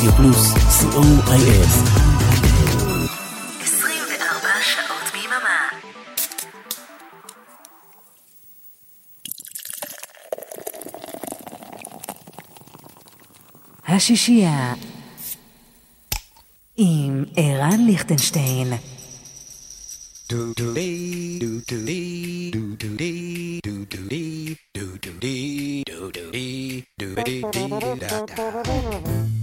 רדיו פלוס, co.il. 24 שעות ביממה. השישייה עם ערן ליכטנשטיין. do do dee do do dee do do dee do do dee do do dee do do dee do dee dee da da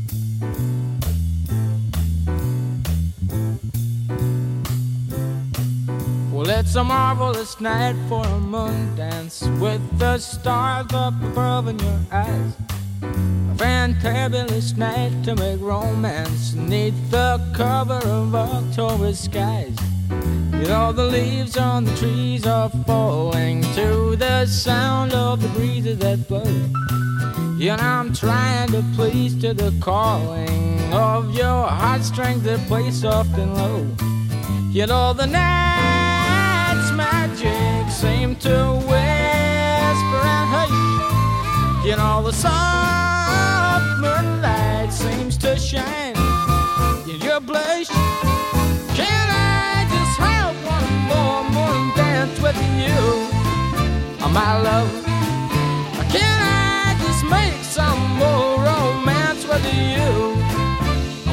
Well, it's a marvelous night for a moon dance with the stars up above in your eyes. A fantabulous night to make romance neath the cover of October skies. You know, the leaves on the trees are falling to the sound of the breezes that blow. You know, I'm trying to please to the calling of your heartstrings that play soft and low. You know, the night's magic seem to whisper and hush. You know, the soft moonlight seems to shine in your blush. Can I just have one more moon dance with you, oh, my love?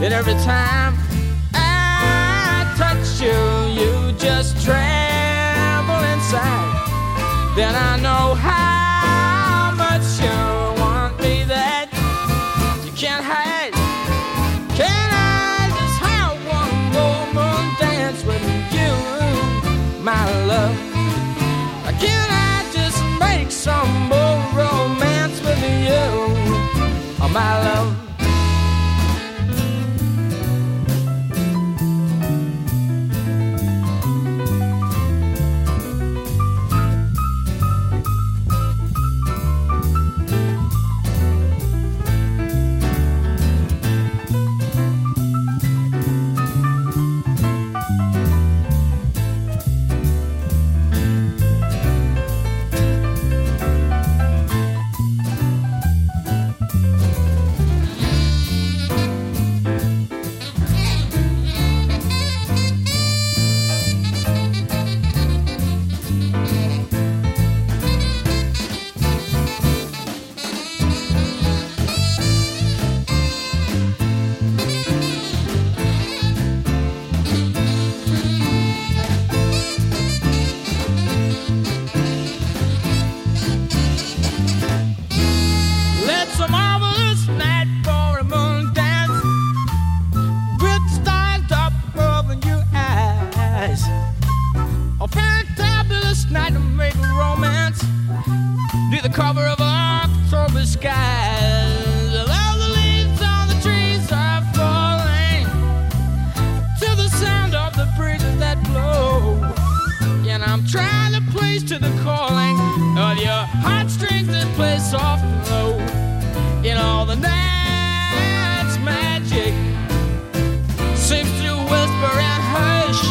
And every time I touch you, you just tremble inside. Then I know how much you want me that you can't hide. Can I just have one more dance with you, my love? Can I just make some more romance with you, oh, my love? The cover of October skies. All the leaves on the trees are falling to the sound of the breezes that blow. And I'm trying to place to the calling of your heartstrings that play soft and low. In all the night's magic seems to whisper and hush.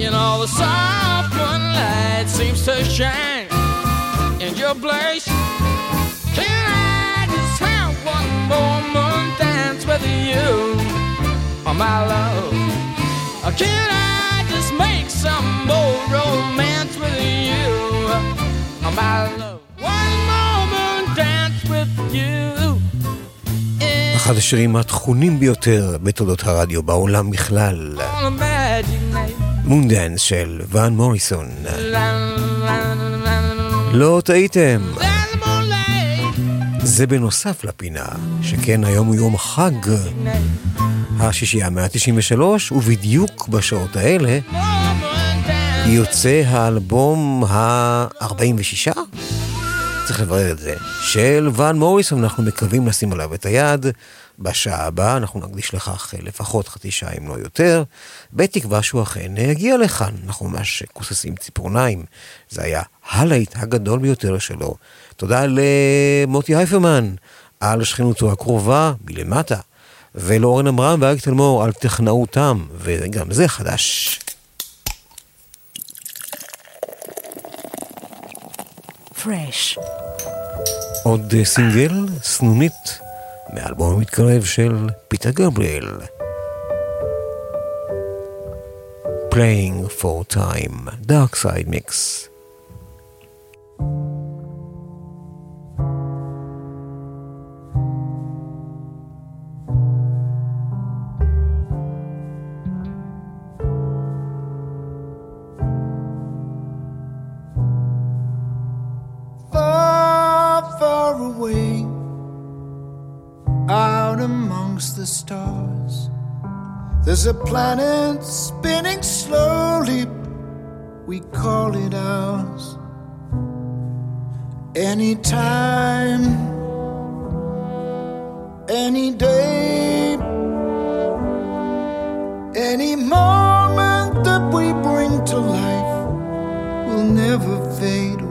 In all the soft moonlight seems to shine in your blush. Can I just have one more moon dance with you, oh my love? Can I just make some more romance with you, oh my love? One more moon dance with you. אחד השירים התכונים ביותר בתולדות הרדיו בעולם בכלל. מונדנס של ואן מוריסון. La, la, la, la, לא טעיתם, זה בנוסף לפינה, שכן היום הוא יום night. השישייה 193, ובדיוק בשעות האלה. יוצא האלבום ה-46? צריך לברר את זה. של ואן מוריסון, אנחנו מקווים לשים עליו את היד בשעה הבאה אנחנו נקדיש לכך לפחות חצי שעה אם לא יותר, בתקווה שהוא אכן יגיע לכאן. אנחנו ממש כוססים ציפורניים. זה היה הלהיט הגדול ביותר שלו. תודה למוטי הייפרמן על שכנותו הקרובה מלמטה, ולאורן עמרם ואריק תלמור על טכנאותם, וגם זה חדש. פרש. עוד סינגל, סנונית, מאלבום המתקרב של פיטר גבריאל. Playing for Time, Dark Side Mix. There's a planet spinning slowly, we call it ours. Anytime, any day, any moment that we bring to life will never fade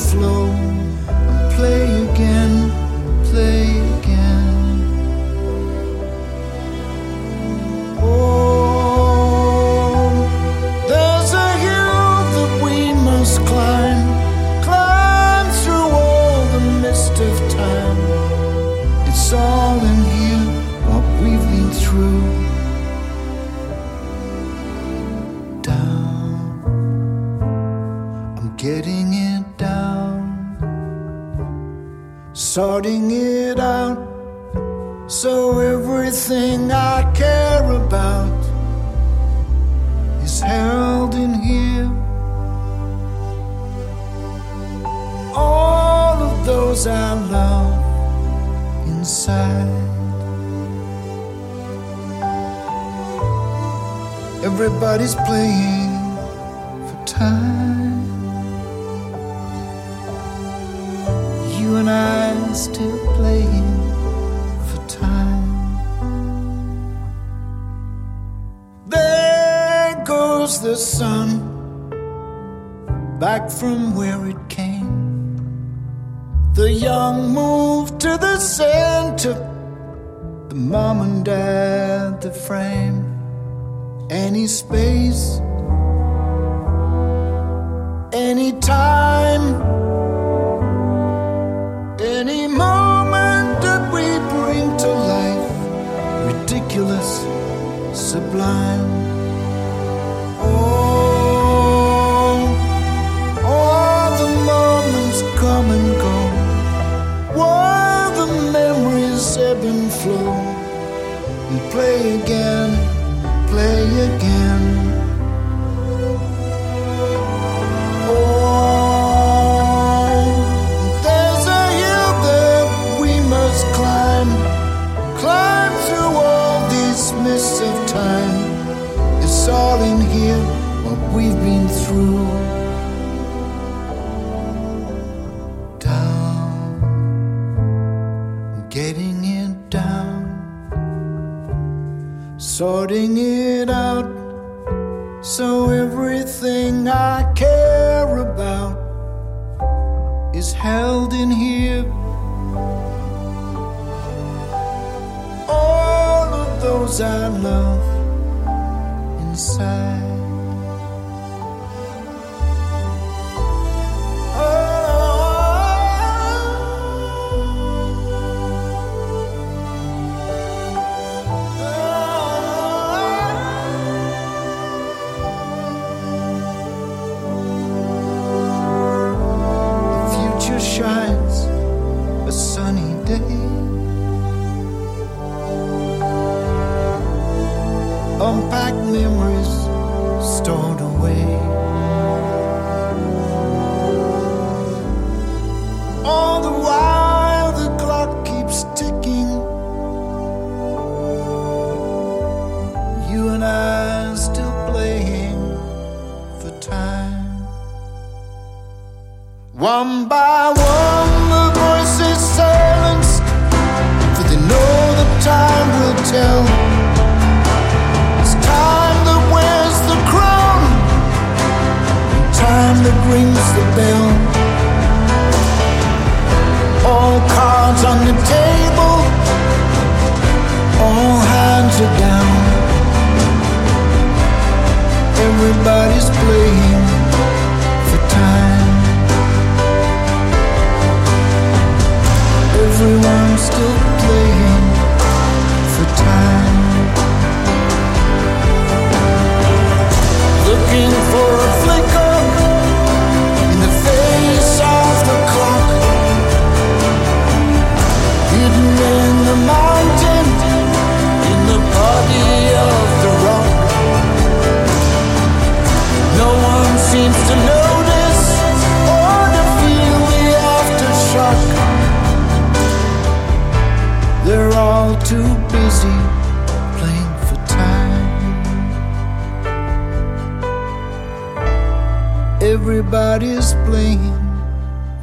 slow sorting it out. So everything I care about is held in here. All of those I love inside. Everybody's playing for time. You and I still playing for time. There goes the sun back from where it came. The young move to the center, the mom and dad, the frame, any space, any time sublime. Oh, all the moments come and go, while the memories ebb and flow. We play again,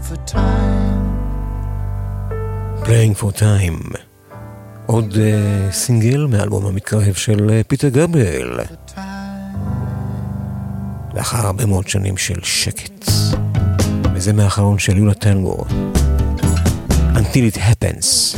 for time. Playing for time. עוד uh, סינגל מאלבום המתקרב של אה, פיטר גבריאל. לאחר הרבה מאוד שנים של שקט. וזה מהאחרון של יונה טנגו. Until it happens.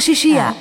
西西啊！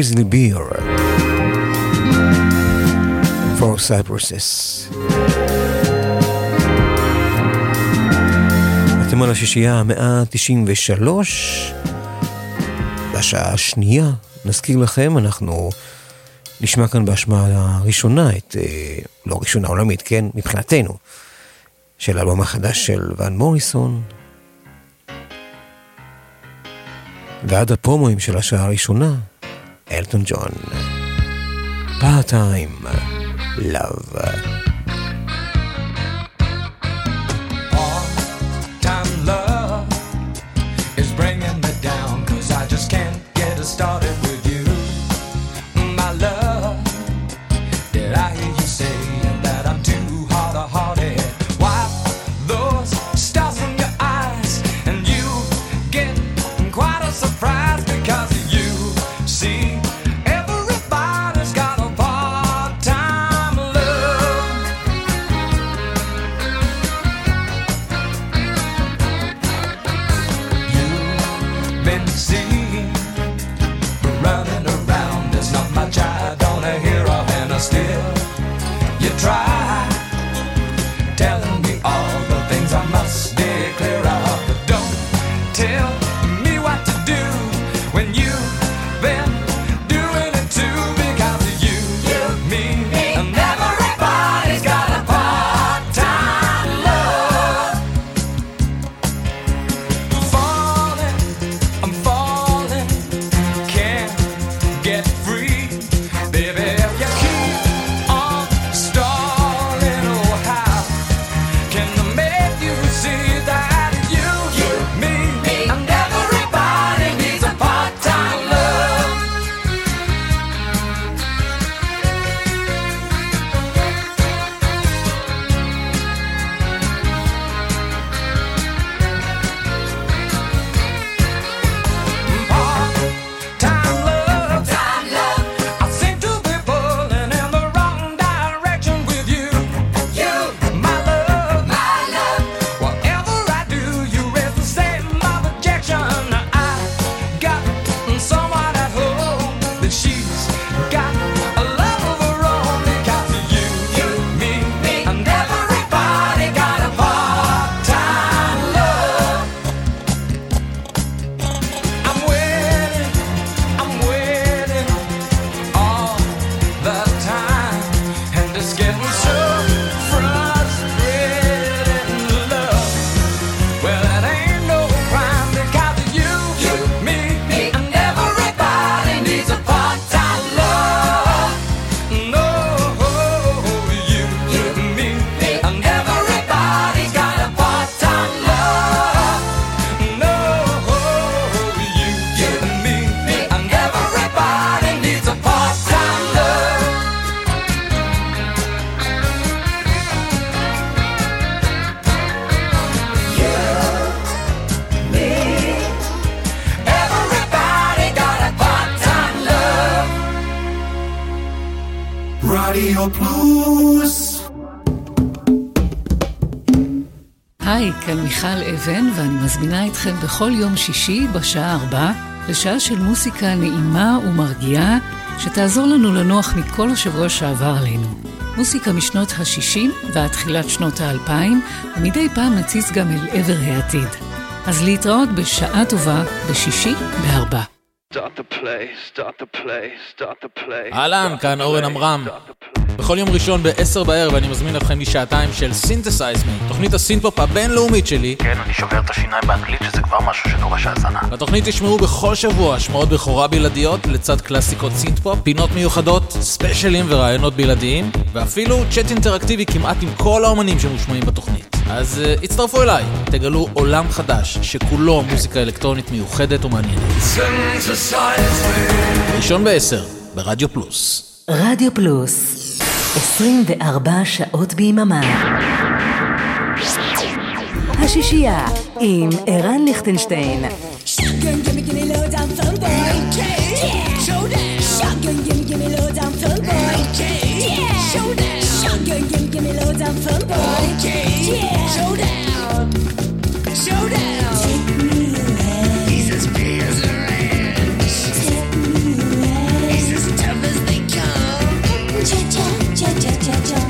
גריזלי ביר. פור Cypresses. אתם על השישייה המאה ה-93, בשעה השנייה, נזכיר לכם, אנחנו נשמע כאן בהשמעה הראשונה, את, אה, לא ראשונה עולמית, כן, מבחינתנו, של האלבום החדש של ון מוריסון, ועד הפומואים של השעה הראשונה, Elton John. Part-time love. מיכל אבן, ואני מזמינה אתכם בכל יום שישי בשעה ארבע לשעה של מוסיקה נעימה ומרגיעה, שתעזור לנו לנוח מכל השבוע שעבר עלינו. מוסיקה משנות ה-60 ועד תחילת שנות ה-2000, ומדי פעם נציץ גם אל עבר העתיד. אז להתראות בשעה טובה, בשישי בארבע. אהלן, כאן אורן עמרם. בכל יום ראשון ב-10 בערב אני מזמין אתכם לשעתיים של סינתסייז מי, תוכנית הסינפופ הבינלאומית שלי. כן, אני שובר את השיניים באנגלית שזה כבר משהו שדורש האזנה. בתוכנית תשמעו בכל שבוע השמעות בכורה בלעדיות לצד קלאסיקות סינתפופ, פינות מיוחדות, ספיישלים ורעיונות בלעדיים, ואפילו צ'אט אינטראקטיבי כמעט עם כל האומנים שמושמעים בתוכנית. אז uh, הצטרפו אליי, תגלו עולם חדש שכולו מוזיקה אלקטרונית מיוחדת ומעניינת. ראשון בעשר, ברדיו פלוס. רדיו פלוס 24 שעות ביממה. השישייה עם ערן ליכטנשטיין. Shotgun, muchacha.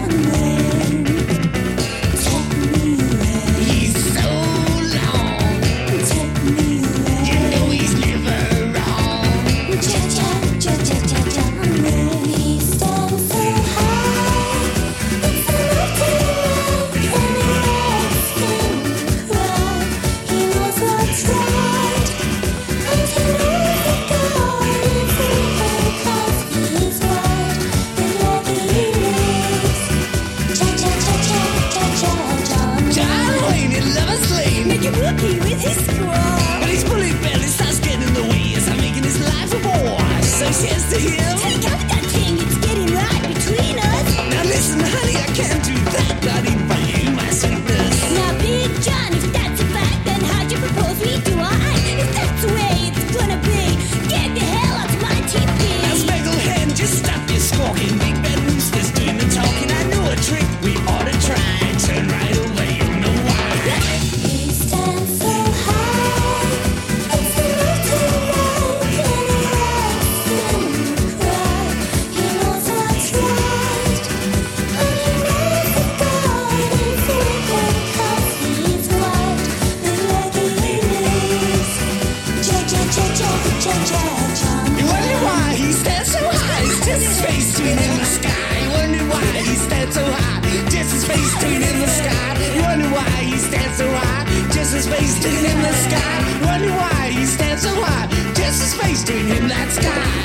His face tuning in the sky. Wonder why he stands so high? Just his face tuning in that sky.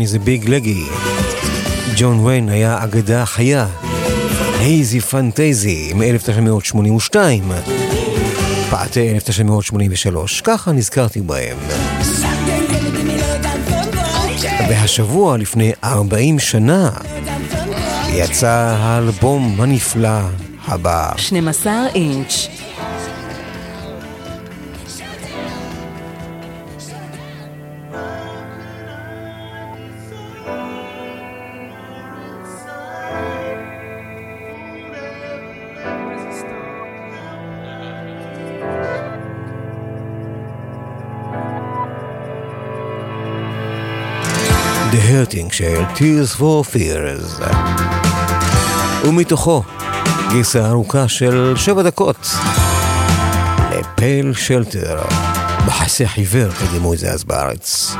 Is a big leggy. ג'ון ויין היה אגדה חיה. הייזי פנטזי מ-1982. פעתי 1983, ככה נזכרתי בהם. והשבוע, לפני 40 שנה, יצא האלבום הנפלא הבא. 12 אינץ' של Tears for Fears. ומתוכו גרסה ארוכה של שבע דקות לפייל שלטר. בחסי חיוור תרגמו את זה אז בארץ.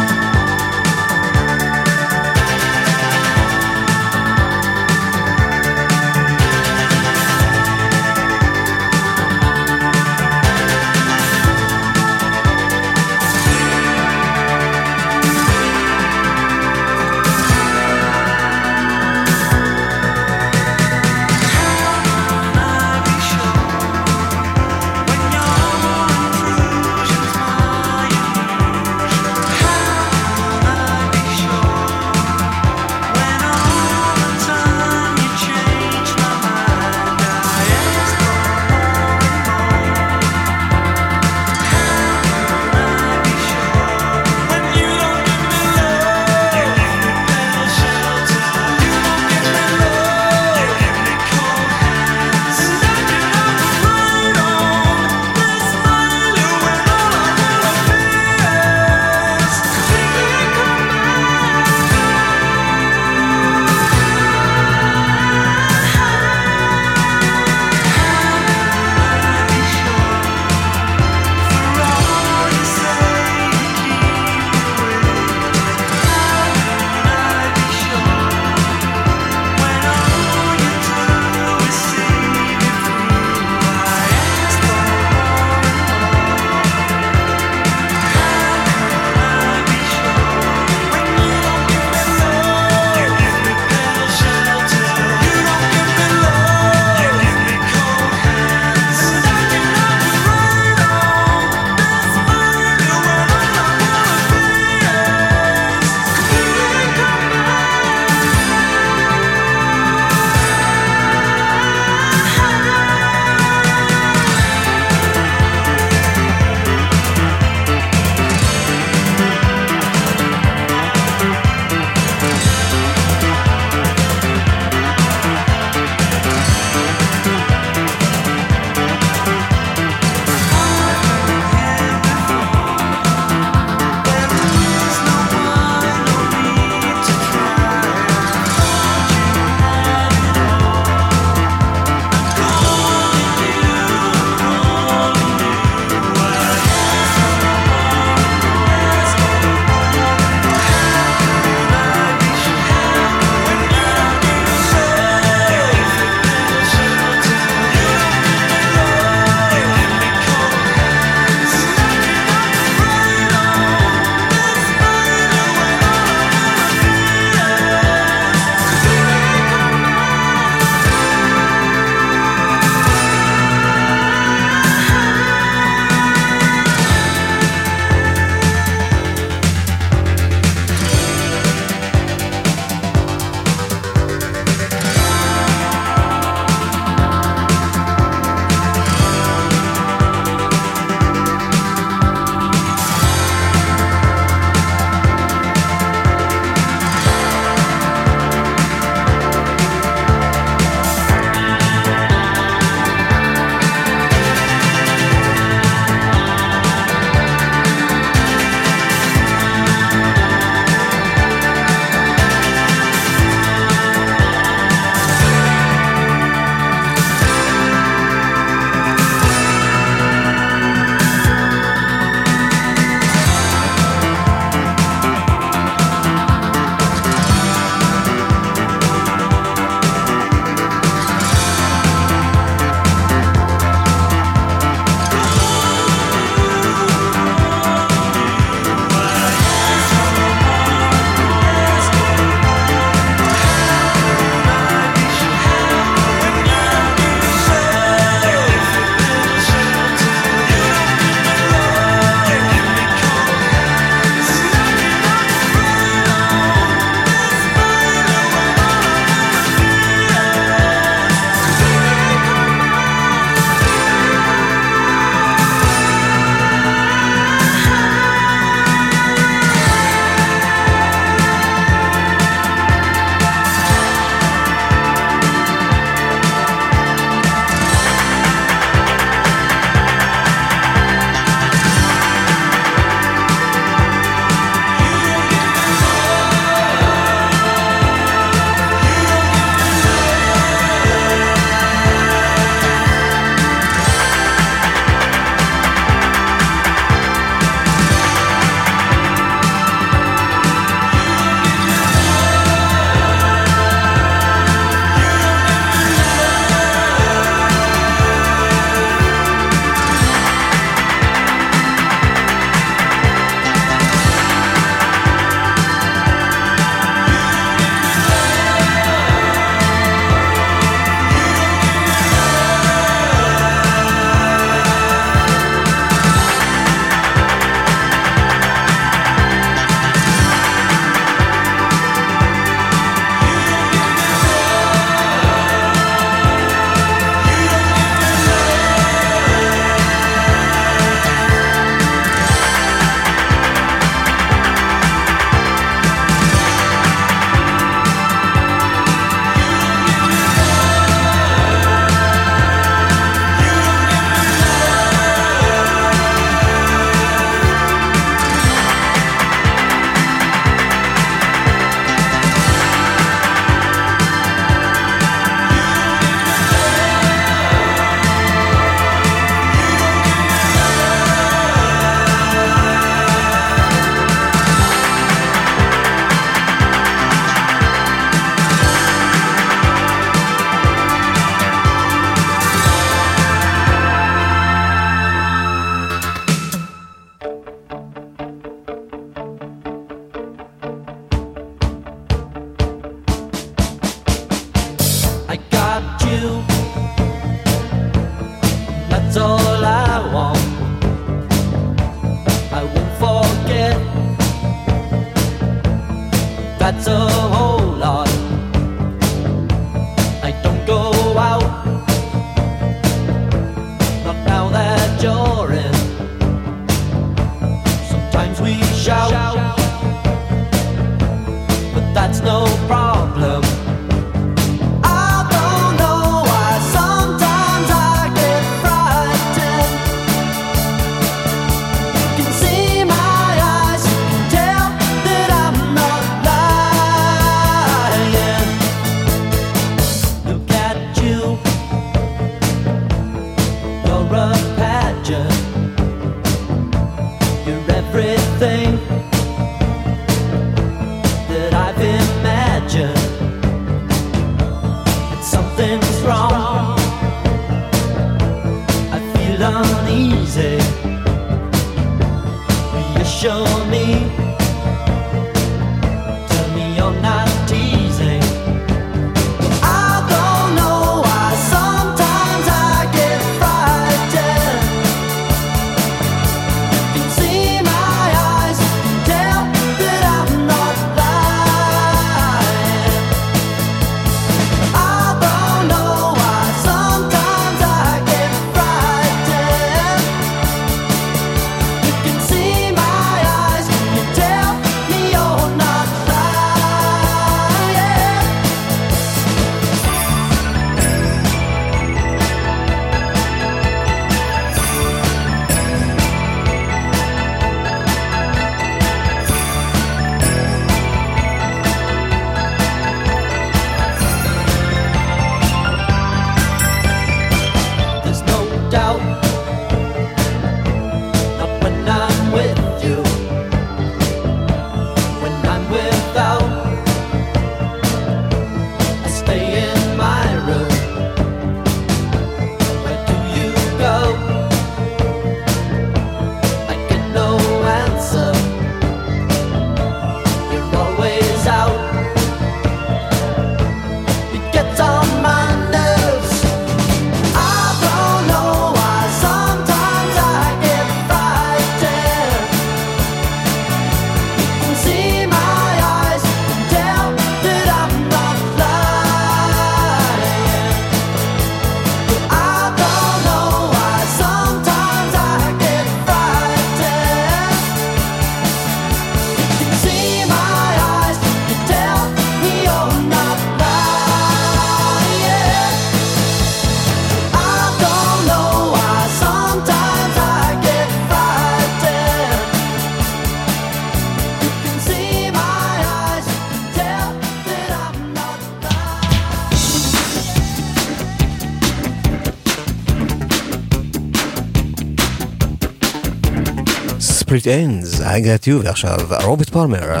Desperate Ends, I Got You, ועכשיו רוביט פלמר,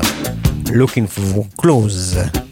Looking for clothes.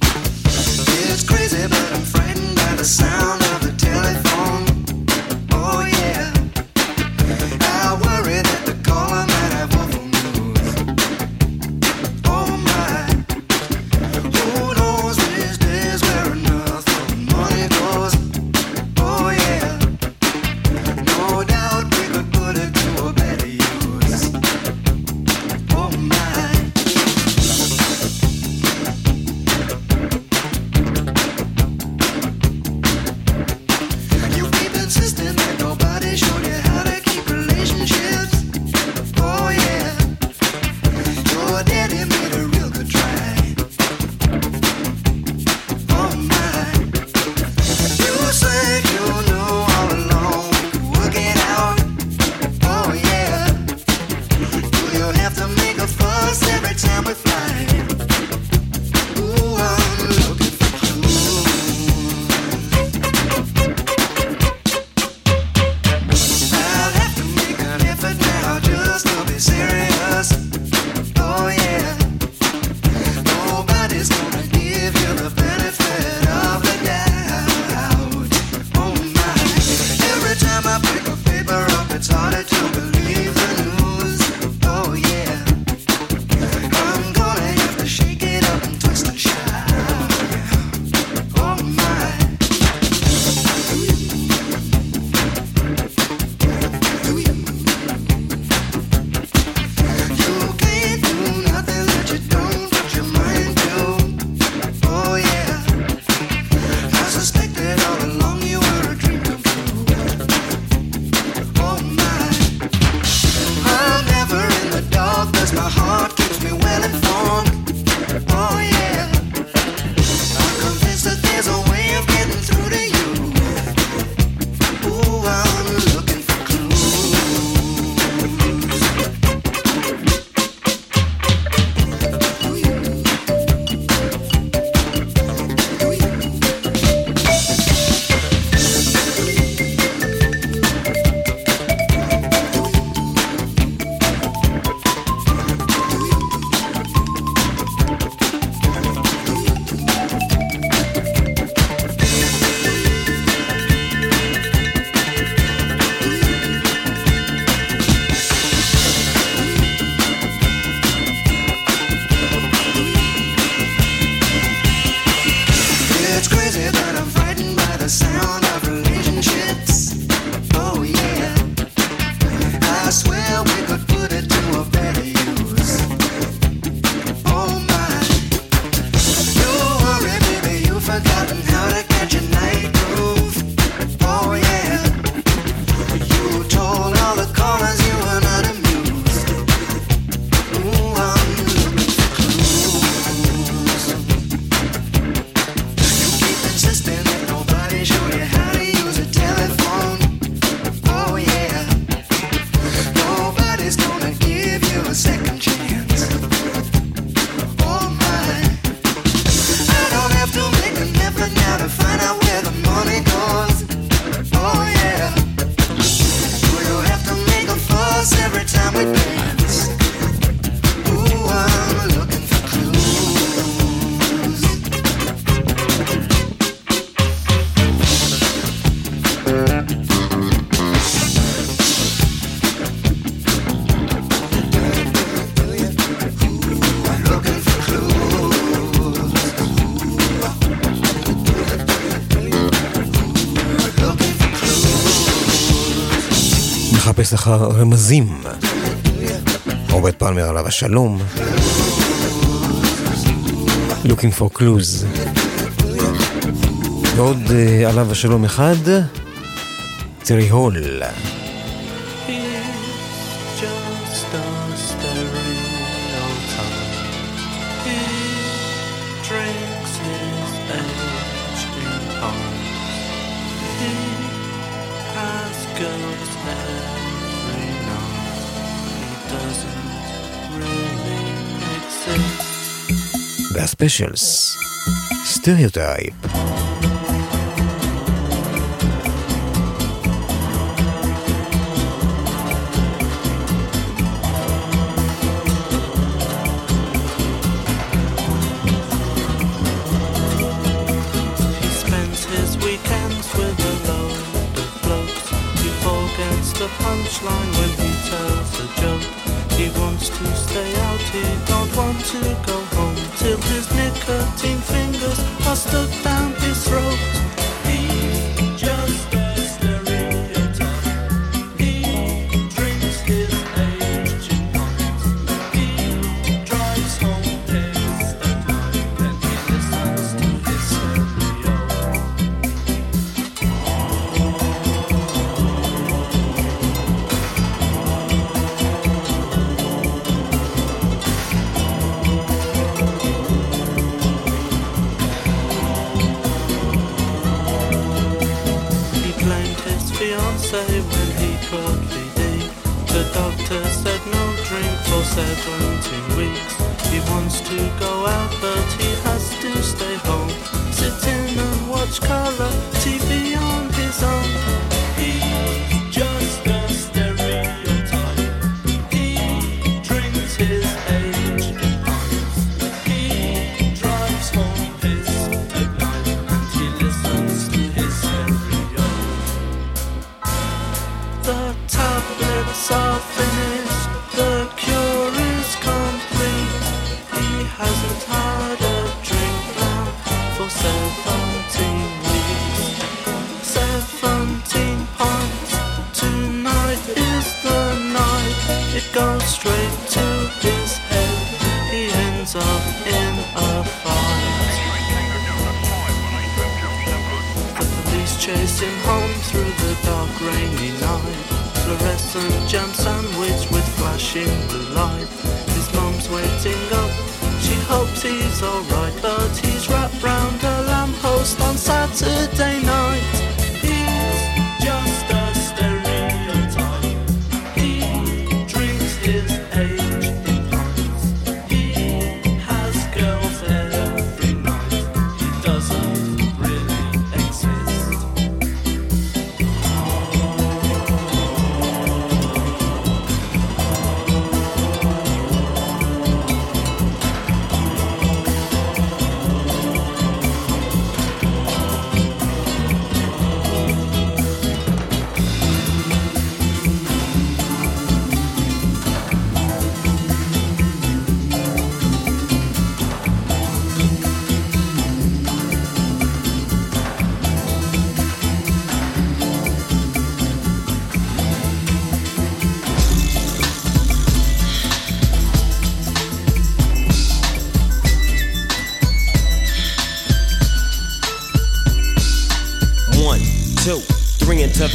מחפש לך רמזים. רוברט פלמר עליו השלום. Looking for clues. ועוד אה, עליו השלום אחד, צרי הול. specials. Stereotype.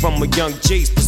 From a young G's.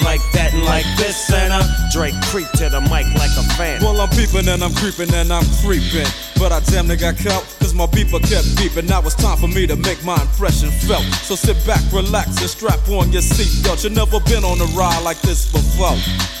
like that and like this and uh, Dre creep to the mic like a fan. Well, I'm peeping and I'm creeping and I'm creeping. But I damn near got caught, cause my beeper kept beeping. Now it's time for me to make my impression felt. So sit back, relax, and strap on your seatbelt. You've never been on a ride like this before.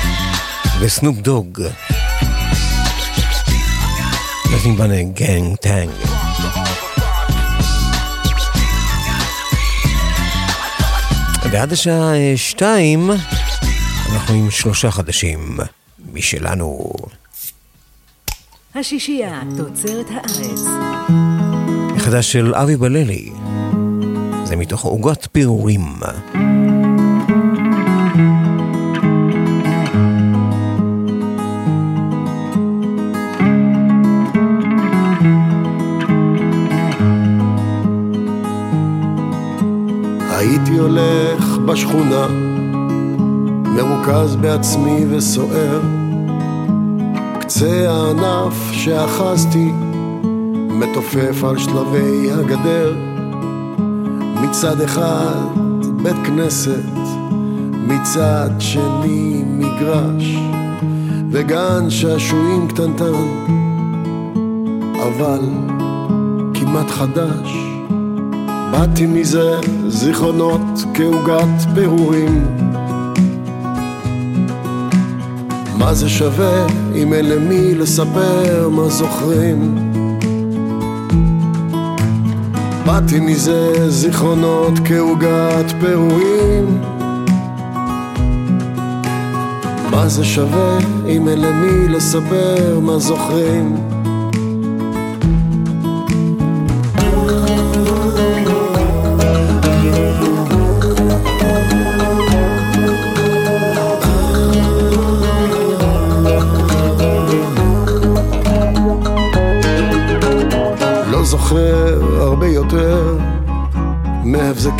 וסנופ דוג. נותנים בנה גנג טנג. ועד השעה אה, שתיים אנחנו עם שלושה חדשים משלנו. השישייה, תוצרת הארץ. מחדש של אבי בללי. זה מתוך עוגת פירורים. בשכונה, מרוכז בעצמי וסוער. קצה הענף שאחזתי, מתופף על שלבי הגדר. מצד אחד בית כנסת, מצד שני מגרש, וגן שעשועים קטנטן, אבל כמעט חדש. באתי מזה זיכרונות כעוגת פירורים. מה זה שווה אם אין למי לספר מה זוכרים? באתי מזה זיכרונות כעוגת פירורים. מה זה שווה אם אין למי לספר מה זוכרים?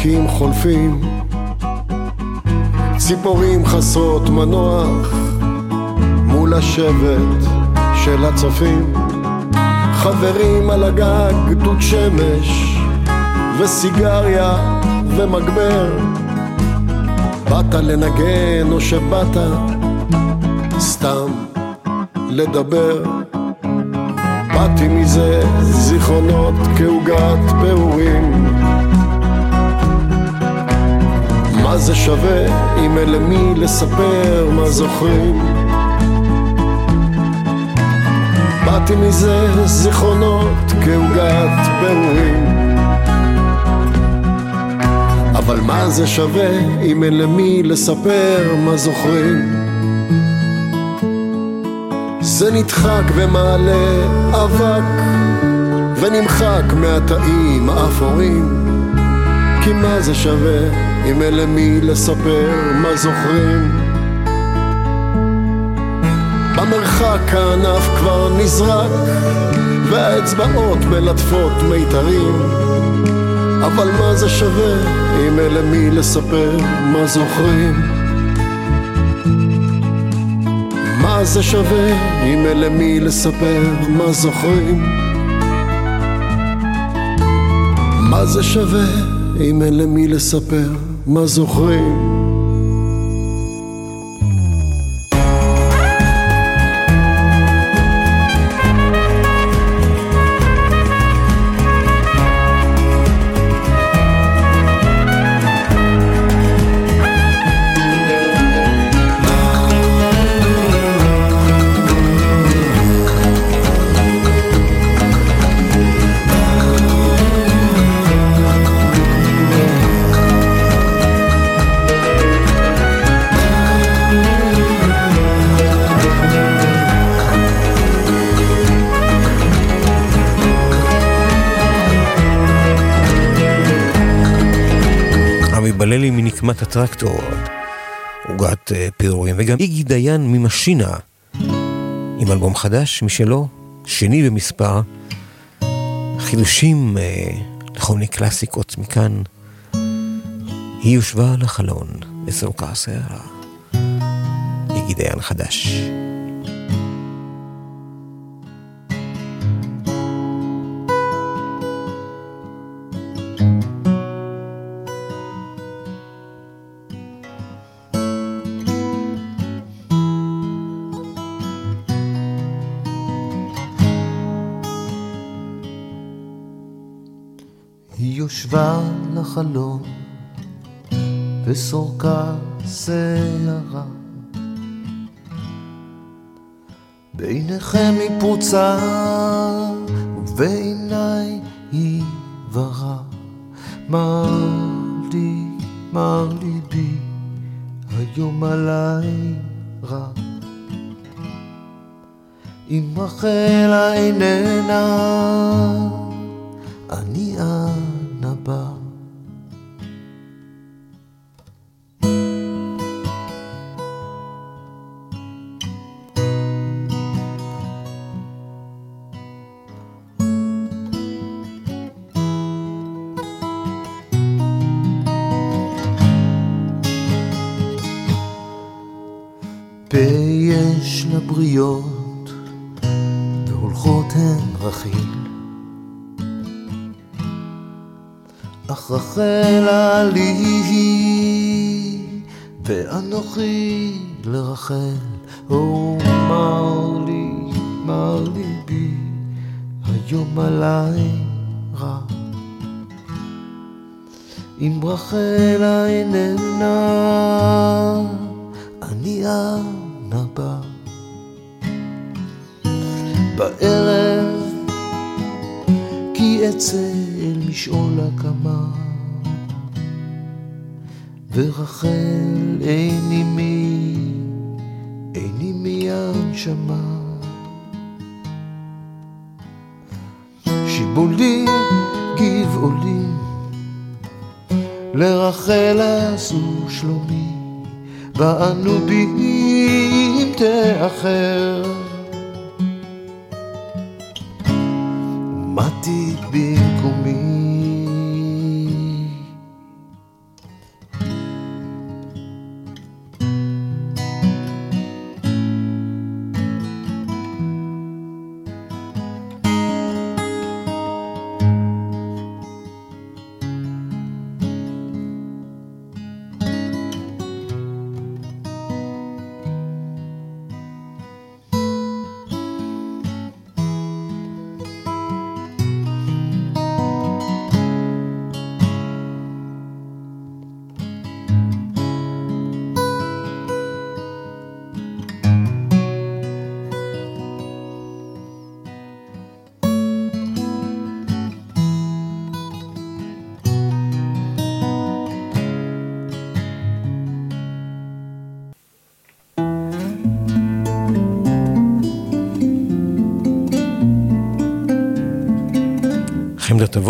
מהבזקים חולפים ציפורים חסרות מנוח מול השבט של הצופים. חברים על הגג, דוד שמש וסיגריה ומגבר. באת לנגן או שבאת סתם לדבר? באתי מזה זיכרונות כעוגת פעורים מה זה שווה אם אין למי לספר מה זוכרים? באתי מזה זיכרונות כעוגת פירורים אבל מה זה שווה אם אין למי לספר מה זוכרים? זה נדחק ומעלה אבק ונמחק מהתאים האפורים כי מה זה שווה? אם אין למי לספר מה זוכרים. במרחק הענף כבר נזרק והאצבעות מלטפות מיתרים. אבל מה זה שווה? אם אין למי לספר מה זוכרים. מה זה שווה? אם אין למי לספר מה זוכרים. מה זה שווה אם אין למי לספר מה זוכרים מנקמת הטרקטור, עוגת אה, פירורים, וגם איגי דיין ממשינה, עם אלבום חדש משלו, שני במספר, חידושים אה, לכל מיני קלאסיקות מכאן. היא יושבה על החלון, וזרוקה שערה. איגי דיין חדש. החלון וסורקה שערה. בעיניכם היא פרוצה ובעיניי היא ורע. מר לי, מר ליבי, היום עליי רע. אם רחלה איננה אני אנה אם רחלה ואנו בי אם תאחר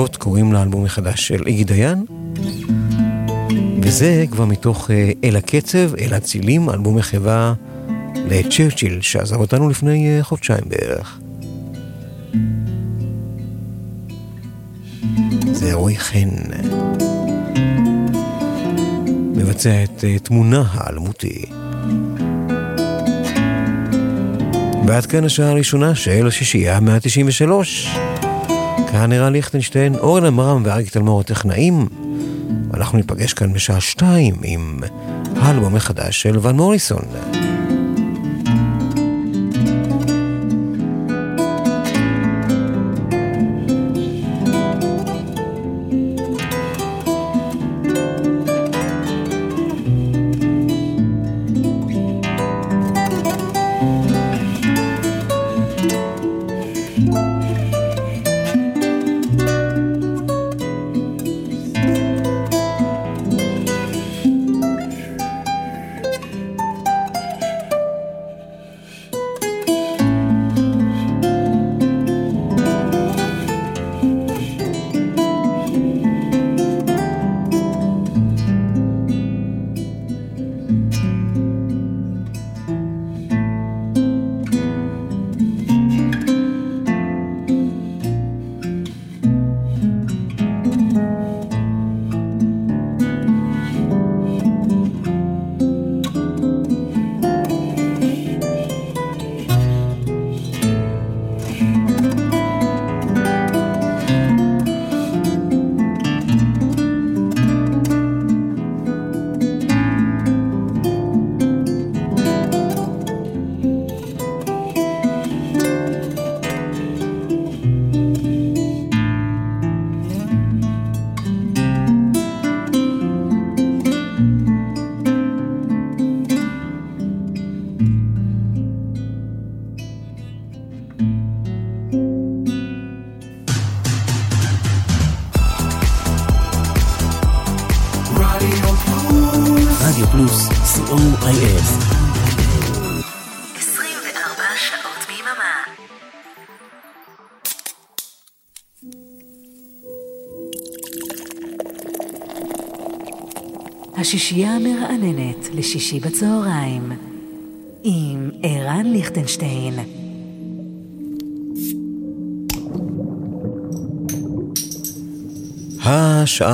חמדת אבות קוראים לאלבום החדש של איגי דיין. וזה כבר מתוך אה, אל הקצב, אל הצילים, אלבום מחווה לצ'רצ'יל, שעזב אותנו לפני אה, חודשיים בערך. זה רועי חן. מבצע את אה, תמונה האלמותי. ועד כאן השעה הראשונה של השישייה 193. כאן נראה ליכטנשטיין, אורן עמרם ואריק תלמור הטכנאים. אנחנו ניפגש כאן בשעה שתיים עם האלבום החדש של ון מוריסון.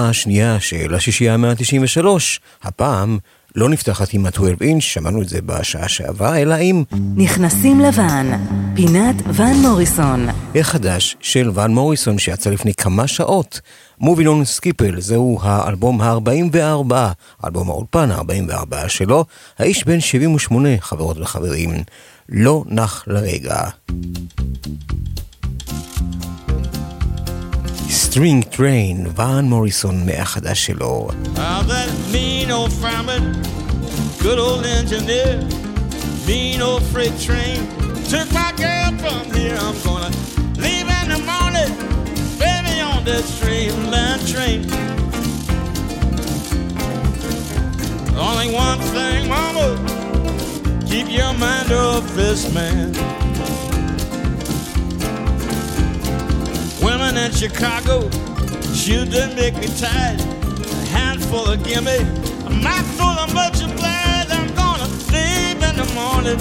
השעה השנייה של השישייה ה-193, הפעם לא נפתחת עם ה-12 אינץ', שמענו את זה בשעה שעברה, אלא עם נכנסים לבן, פינת ון מוריסון. החדש של ון מוריסון שיצא לפני כמה שעות. Moving on Skipple, זהו האלבום ה-44, אלבום האולפן ה-44 שלו. האיש בן 78, חברות וחברים, לא נח לרגע. Streamline Train, ואן מוריסון מהחדש שלו. Good old engineer, mean old freight train. Took my girl from here. I'm gonna leave in the morning, baby on that train. Only one thing, mama, keep your mind off this man. Women in Chicago, shoot them make me tired. A handful of gimme, a mouthful of much obliged. I'm gonna sleep in the morning,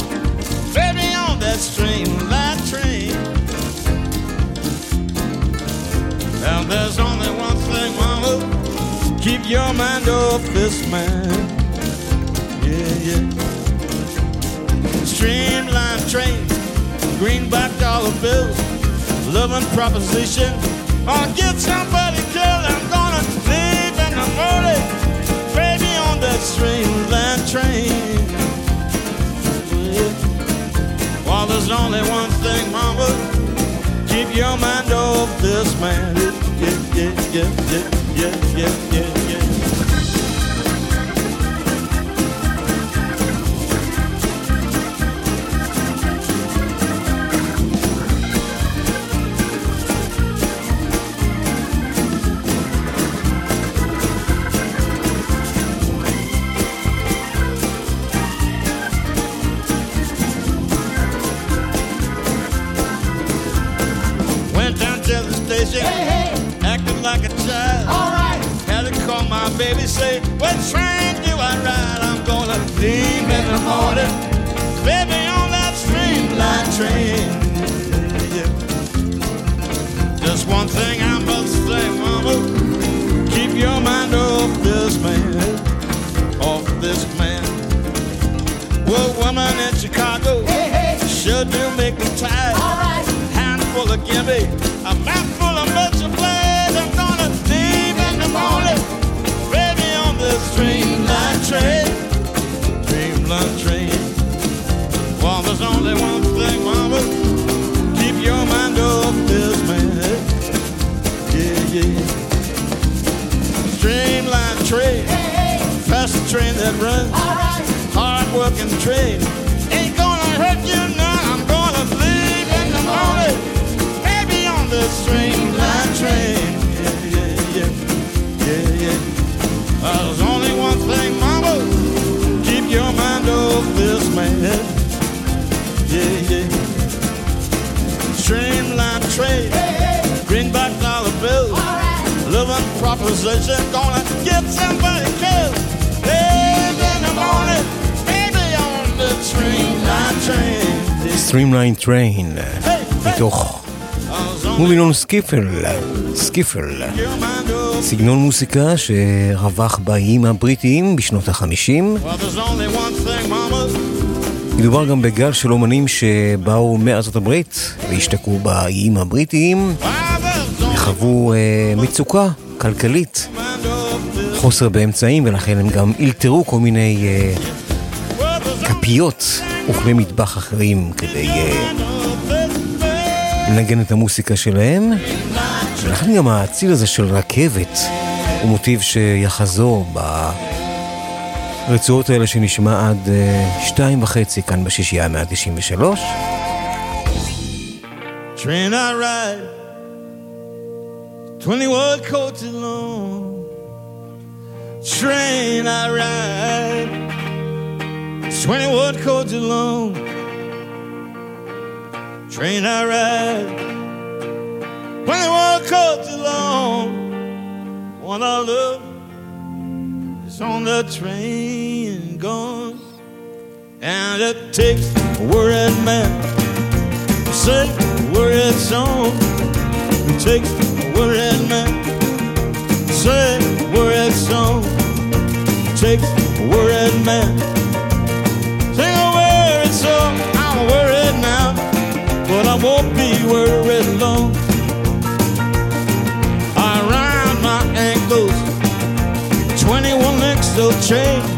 baby on that streamline train. And there's only one thing, mama. Keep your mind off this man. Yeah, yeah. Streamline train, greenback dollar bills, loving proposition. I'll get somebody killed. I'm gonna leave in the morning, baby, on that streamline train. Well, there's only one thing, mama. Keep your mind off this man. Yeah, yeah, yeah, yeah, yeah, yeah, yeah, train. Yeah. Just one thing I must say, mama, keep your mind off this man, off this man. Well, woman in Chicago, sure do make me tired. All right handful of gimme, a mouthful of much of. I'm gonna leave in the morning, baby, on this streamline train, streamline train. Well, there's only one Yeah. Streamline train, fast train that runs, hard working train. Ain't gonna hurt you now. I'm gonna leave in the morning baby on the streamline train. There's only one thing, mama, keep your mind off this man. Yeah, yeah. Streamline dollar bill, living proposition, gonna get somebody killed. Live in the morning, baby on the streamline train. Streamline Train, מתוך מומילון סקיפל, סקיפל, סגנון מוסיקה שרווח באיים הבריטיים בשנות החמישים. מדובר גם בגל של אומנים שבאו מארצות הברית והשתקעו באיים הבריטיים וחוו אה, מצוקה כלכלית, חוסר באמצעים ולכן הם גם אלתרו כל מיני אה, כפיות וכלי מטבח אחרים כדי אה, לנגן את המוסיקה שלהם. ולכן גם האציל הזה של רכבת הוא מוטיב שיחזור ברצועות האלה שנשמע עד אה, שתיים וחצי כאן בשישייה 193 Train I ride, 21 coaches long. Train I ride, 21 coaches long. Train I ride, 21 coaches long. One I love is on the train and gone. And it takes a worried man to sing a worried song. It takes worried man sing worried song. Takes a worried man. Sing a worried song. I'm worried now, but I won't be worried long. Around my ankles, 21 links of chain.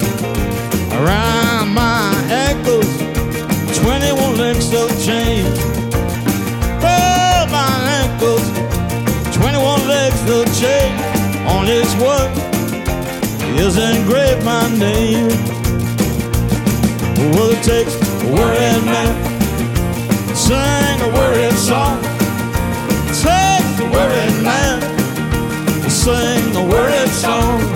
Is engraved my name. Well, it takes a worried man to sing a worried song. It takes a worried man to sing a worried song.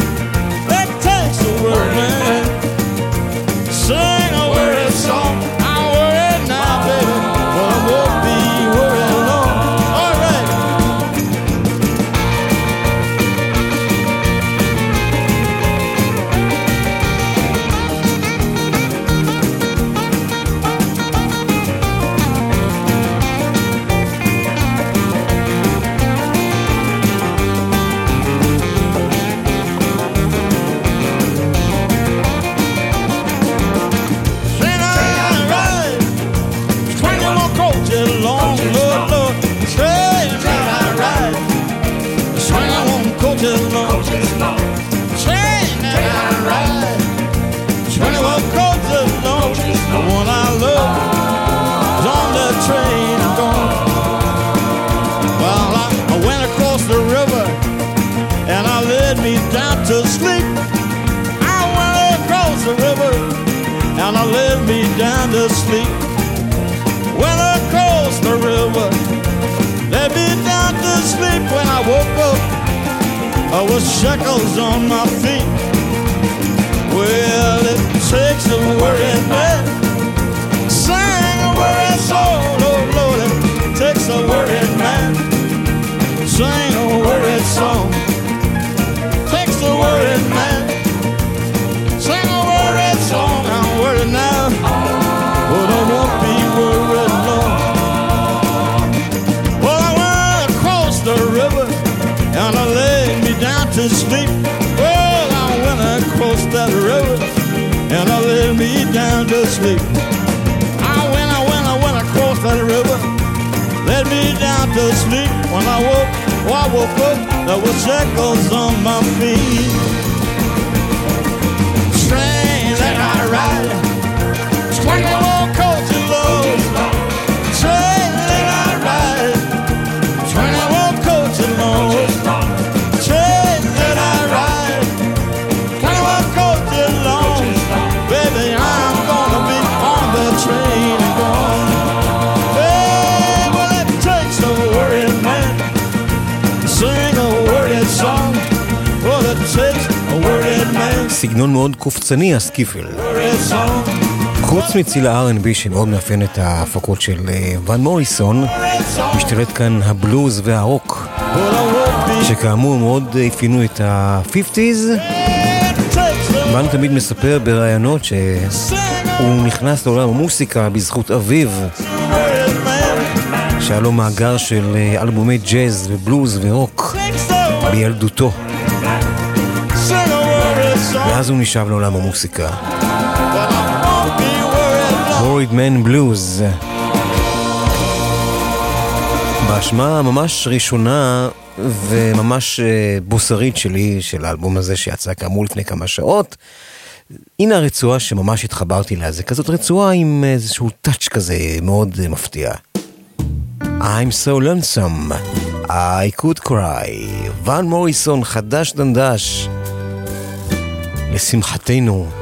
Woke up. I was shackles on my feet. Well, it takes a worried man. Sing a worried soul, oh Lord, it takes a worried sleep. Well, I went across that river and I laid me down to sleep. I went, I went, I went across that river, laid me down to sleep. When I woke, oh, I woke up, there was shackles on my feet. סגנון מאוד קופצני, הסקיפל. חוץ מציל ה-R&B שמאוד מאפיין את ההפקות של אה, ון מוריסון, משתלט כאן הבלוז והרוק, שכאמור מאוד אפיינו את ה-50's. ון תמיד מספר בראיונות שהוא נכנס לעולם המוסיקה בזכות אביו, שהיה לו מאגר של אה, אלבומי ג'אז ובלוז ורוק בילדותו. ואז הוא נשאב לעולם המוסיקה. הוריד מן בלוז. בהשמעה הממש ראשונה וממש אה, בוסרית שלי, של האלבום הזה שיצא כאמור לפני כמה שעות, הנה הרצועה שממש התחברתי אליה, זה כזאת רצועה עם איזשהו טאץ' כזה מאוד מפתיע. I'm so lonesome, I could cry, ון מוריסון חדש דנדש, לשמחתנו.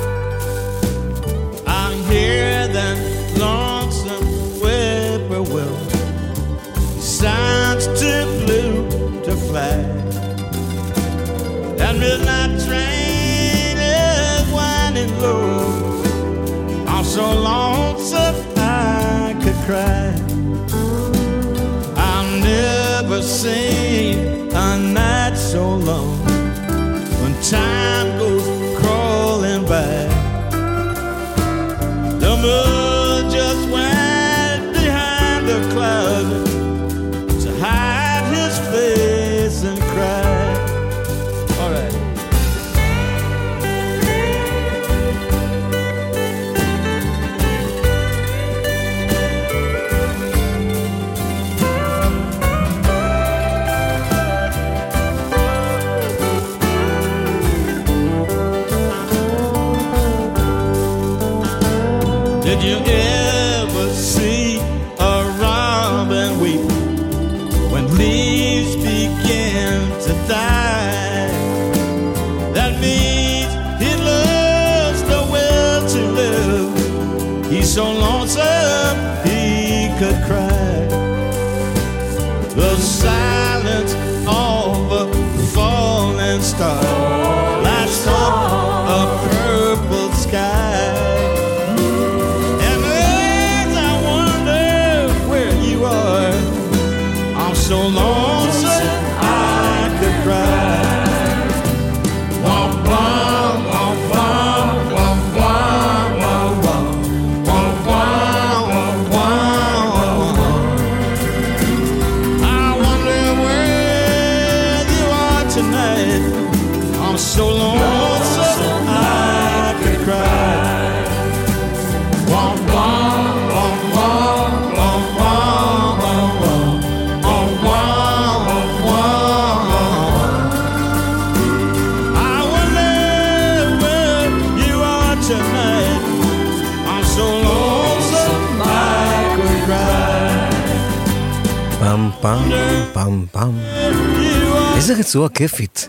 איזה רצועה כיפית.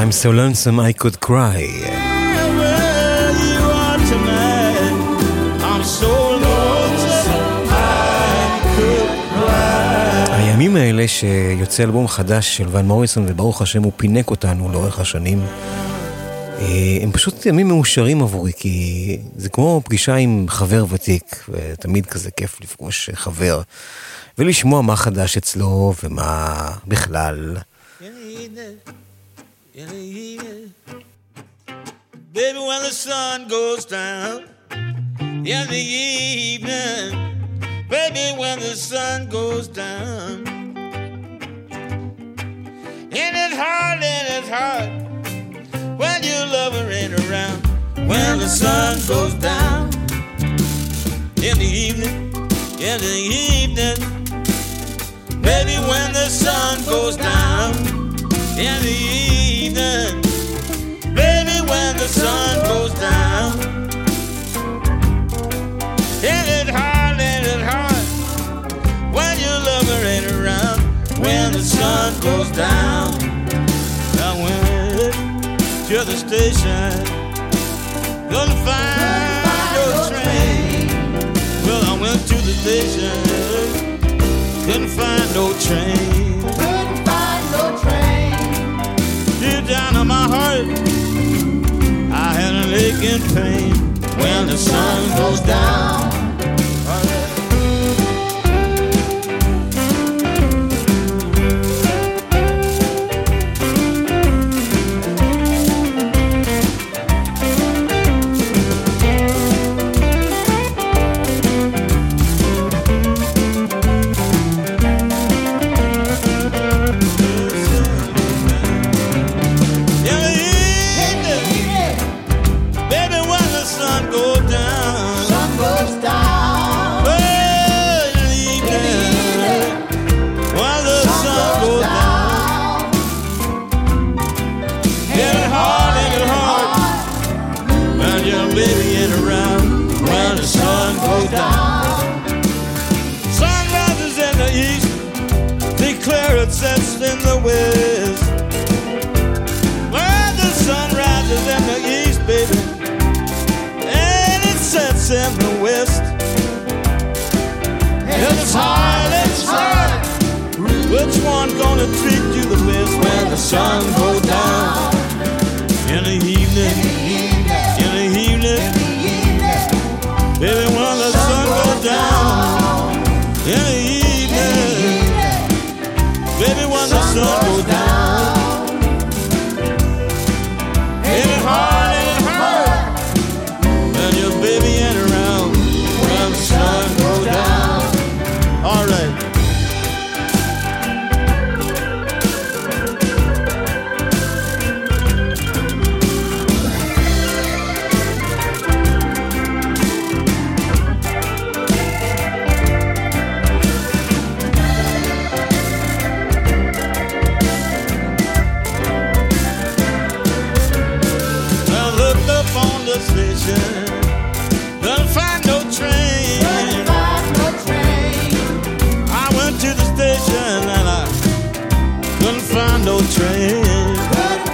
I'm so lonesome I could cry. הימים האלה שיוצא אלבום חדש של ון מוריסון, וברוך השם הוא פינק אותנו לאורך השנים, אה, הם פשוט ימים מאושרים עבורי, כי זה כמו פגישה עם חבר ותיק, ותמיד כזה כיף לפגוש חבר, ולשמוע מה חדש אצלו ומה בכלל. Baby, when the sun goes down in the evening, baby, when the sun goes down, and it's hard, and it's hard when your lover ain't around. When the sun goes down in the evening, in the evening, baby, when the sun goes down in the evening. Baby, when the sun goes down, and it's hard, and it's hard when your lover ain't around. When the sun goes down, I went to the station, gonna find your train. Well, I went to the station, couldn't find no train. Couldn't find no train. Deep down in my heart. I had an aching pain when the sun goes down. It's hard. Which one gonna treat you the best when the sun goes down? In the evening, in the evening, baby, when the sun goes down. In the evening, baby, when the sun goes down.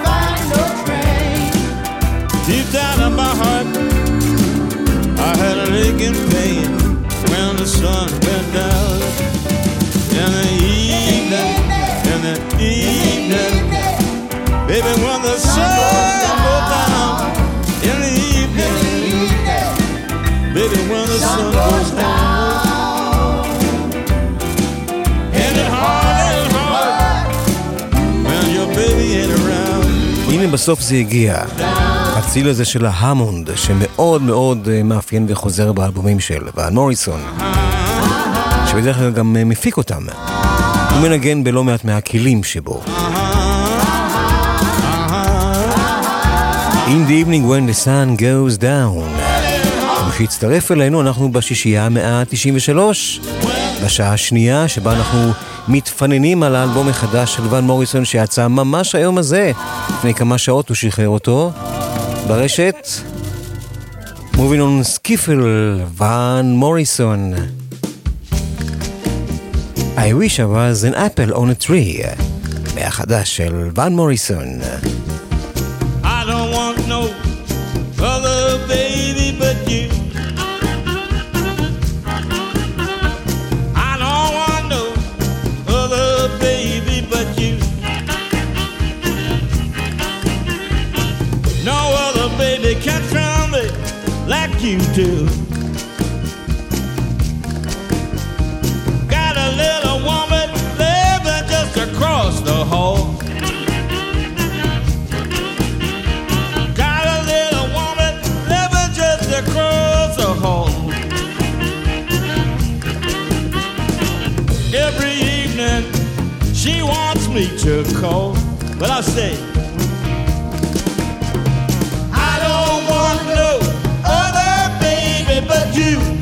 Find no train. Deep down in my heart, I had an aching pain when the sun went down. In the evening, in the evening, baby, when the sun goes down. In the evening, baby, when the sun goes down. הנה בסוף זה הגיע. הציל הזה של ההמונד, שמאוד מאוד אה, מאפיין וחוזר באלבומים של ואן מוריסון, שבדרך כלל גם אה, מפיק אותם. הוא מנגן בלא מעט מהכלים שבו. In the evening when the sun goes down. מי שהצטרף אלינו, אנחנו בשישייה המאה ה-93, בשעה השנייה שבה אנחנו מתפננים על האלבום החדש של ואן מוריסון שיצא ממש היום הזה. לפני כמה שעות הוא שחרר אותו ברשת. Moving on סקיפל, ואן מוריסון. I wish I was an apple on a tree. מהחדש של ואן מוריסון. But I say, I don't want no other baby but you.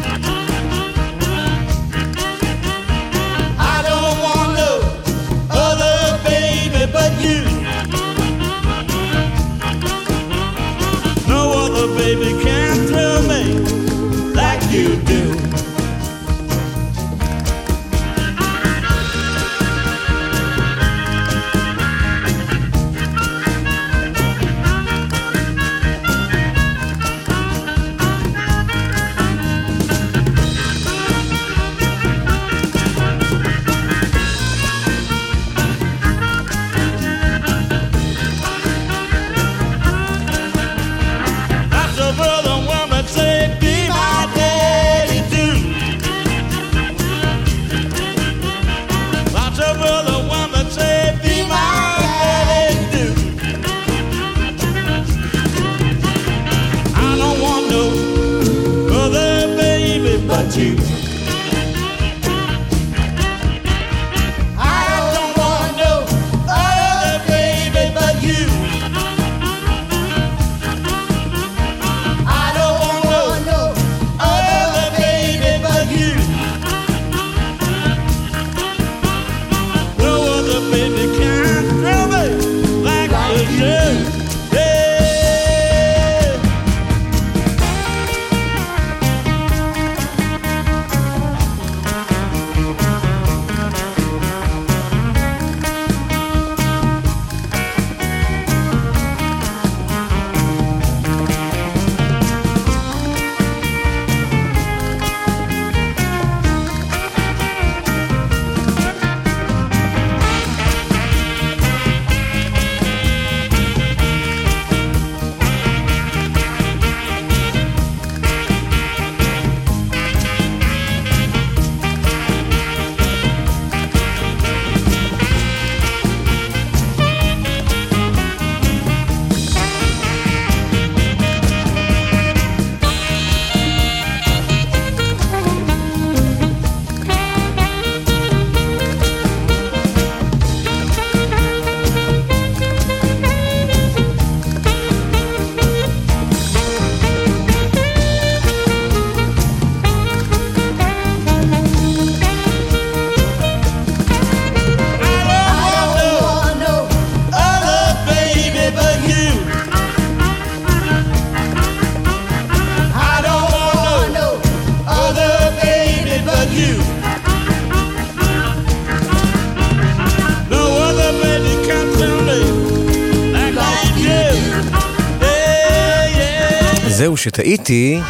זהו שטעיתי,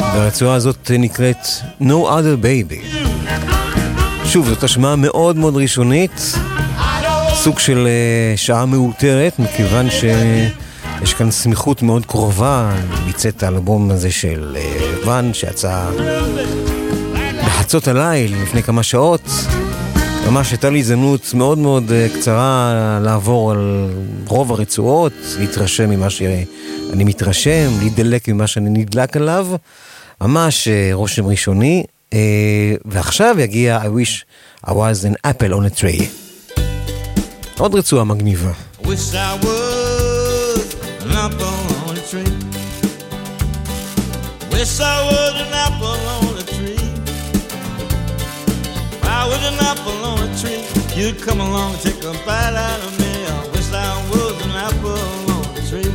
והרצועה הזאת נקראת No Other Baby. שוב, זאת השמעה מאוד מאוד ראשונית, סוג של אה, שעה מאולתרת, מכיוון שיש כאן סמיכות מאוד קרובה מצאת האלבום הזה של אה, ואן, שיצא בחצות הליל לפני כמה שעות. ממש הייתה לי הזדמנות מאוד מאוד אה, קצרה לעבור על רוב הרצועות, להתרשם ממה שאני מתרשם, להידלק ממה שאני נדלק עליו. ממש אה, רושם ראשוני. אה, ועכשיו יגיע I wish I was an apple on a tree. עוד רצועה מגניבה. Wish I was an apple on a. Wish I was an apple on a tree. You'd come along and take a bite out of me. I wish I was an apple on a tree.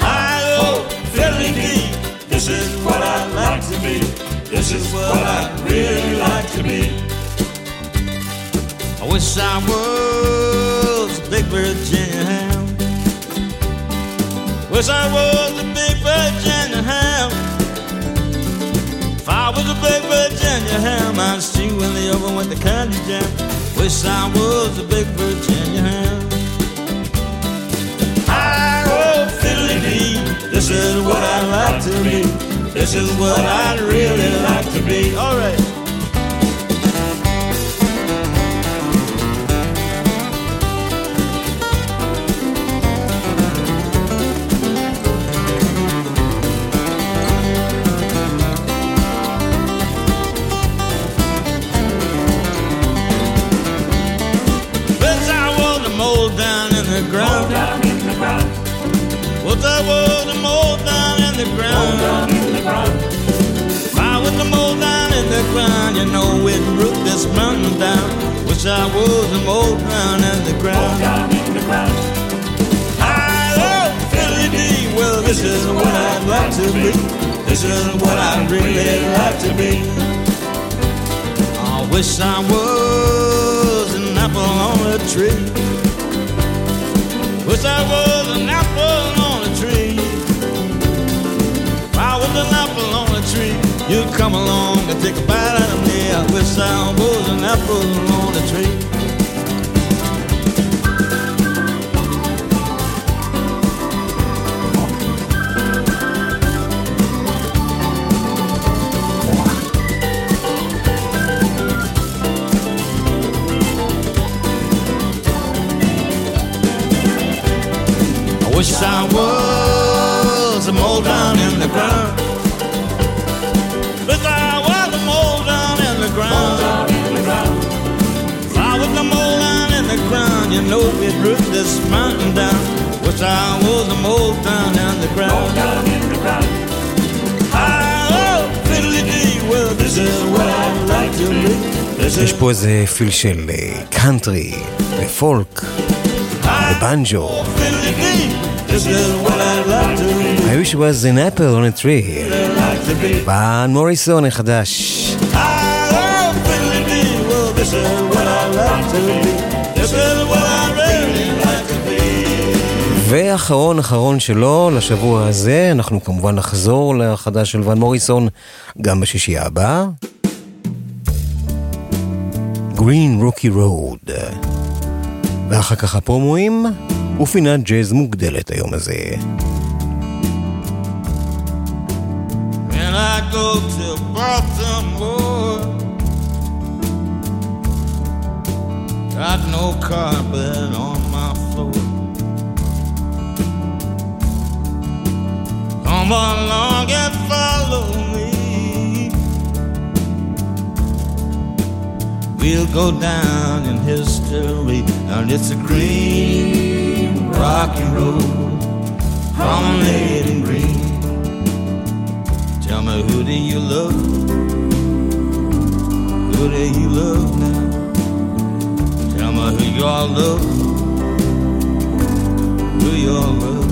I go fiddly dee. This is what I like to be. This is what I really like to be. I wish I was a big Virginia ham. Wish I was a big Virginia ham. If I was a big Virginia ham, I'd stew in the oven with the candy jam. Wish I was a big Virginia ham. I oh fiddly dee. This is what I'd like to be. This is what I'd really like to be. All right. I was down in the ground. I was down in the ground, you know this mountain down. Wish I was a mole down in the ground. I D. Well, this is what I'd like to be. This is what I'd really like to be. I wish I was an apple on a tree. Wish I was an apple an apple on a tree, you'd come along and take a bite out of me. I wish I was an apple on a tree. know it roofed this mountain down. Wish I was a mole down in the ground. down in the ground. יש פה איזה פיל של קאנטרי ופולק ובנג'ו. I wish it was an apple on a tree. בן מוריסון החדש. I love Philly, well this is what I love to be. This is what I ואחרון אחרון שלו לשבוע הזה, אנחנו כמובן נחזור לחדש של ון מוריסון גם בשישייה הבאה. Green Rocky Road. ואחר כך הפרומואים ופינת ג'אז מוגדלת היום הזה. When I go to Baltimore, got no carpet on my floor. Come along and follow me. We'll go down in history, and it's a green, rocky road, promenading green. Tell me who do you love? Who do you love now? Tell me who you all love. Who you all love?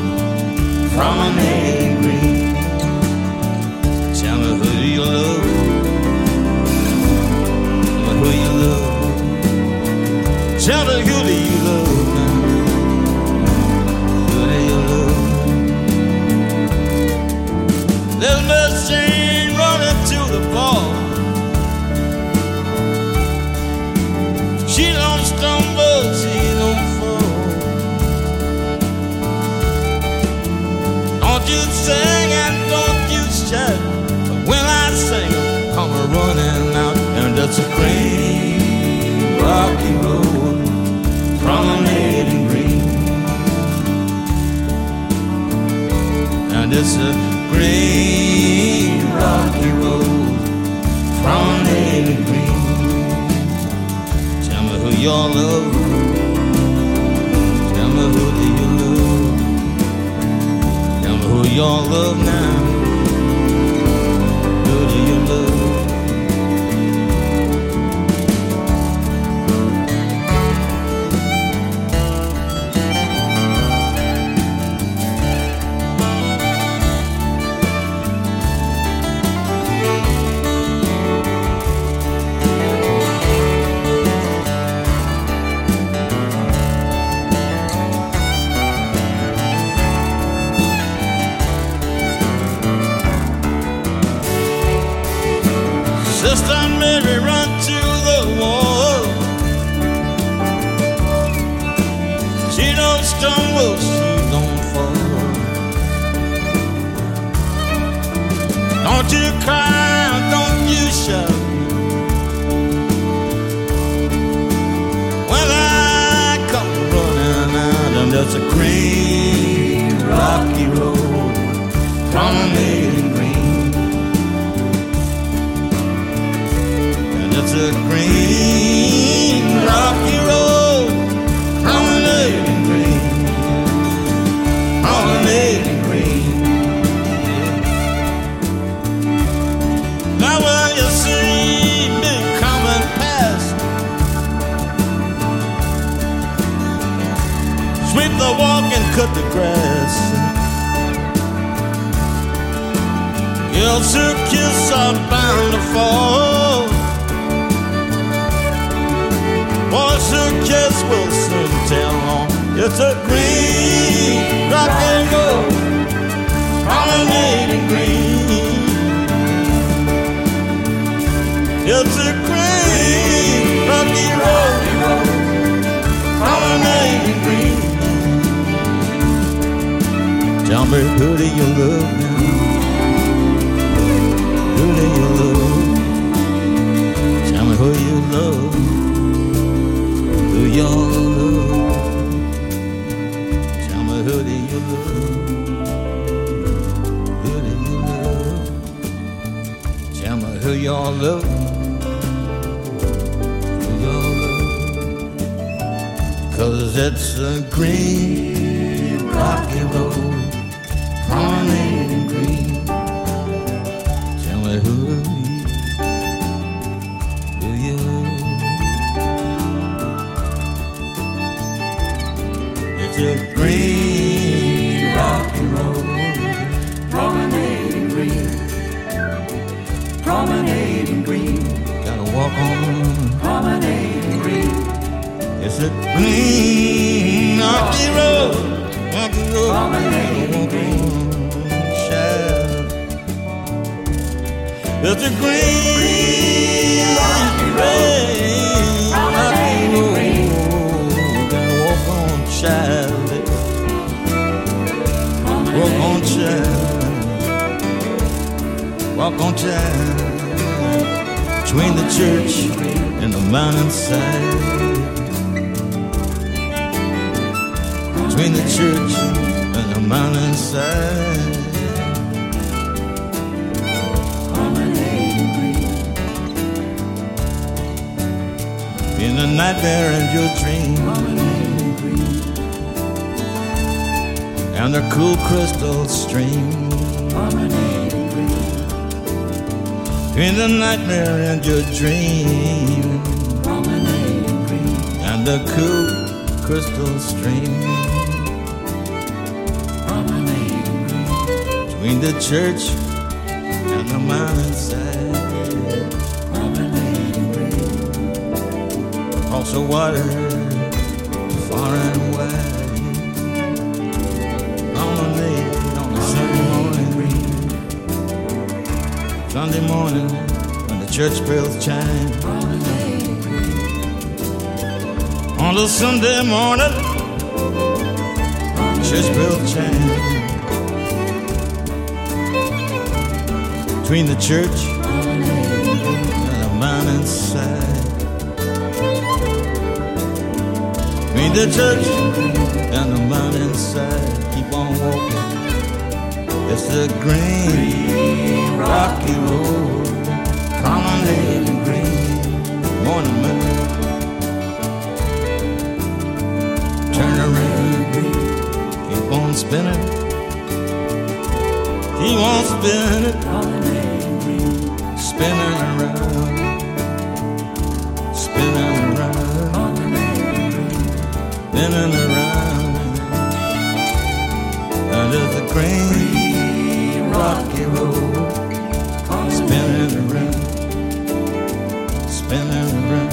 Tell me who do you love? Tell me who you love? Tell me who do you love now? Who do you love? Little Miss Jane you shout. But when I sing, come a running out, and it's a green, rocky road, promenading green. And it's a green, rocky road, promenading green. Tell me who your love. Tell me who do you love. Tell me who your love now. Who do you love? A green a green green. It's a green rocky road, green. Tell me who do you love now? Who do you love? Tell me who you love. Y'all love. Who y'all love? Cause it's a green rocky road, A green rocky road, rocky road. It's a green rocky road, rocky road. Gotta walk on, child. Walk on, child. Walk on, child. Between the church and the mountainside. Between the church and the mountainside. In the nightmare and your dream. And the cool crystal stream. In the nightmare and your dream. And the cool crystal stream. Between the church and the mountainside. Across the water, far and wide. Promenade on a Sunday morning. Sunday morning, when the church bells chime. On a Sunday morning, church bells chime. Between the church and the mountainside. Between the church and the mountainside, keep on walking. It's the green rocky road, promenading green. Morning moon, turn around, keep on spinning, keep on spinning, spinning around, spinning around, spinning around. Under the green rocky road, spinning around, spinning around,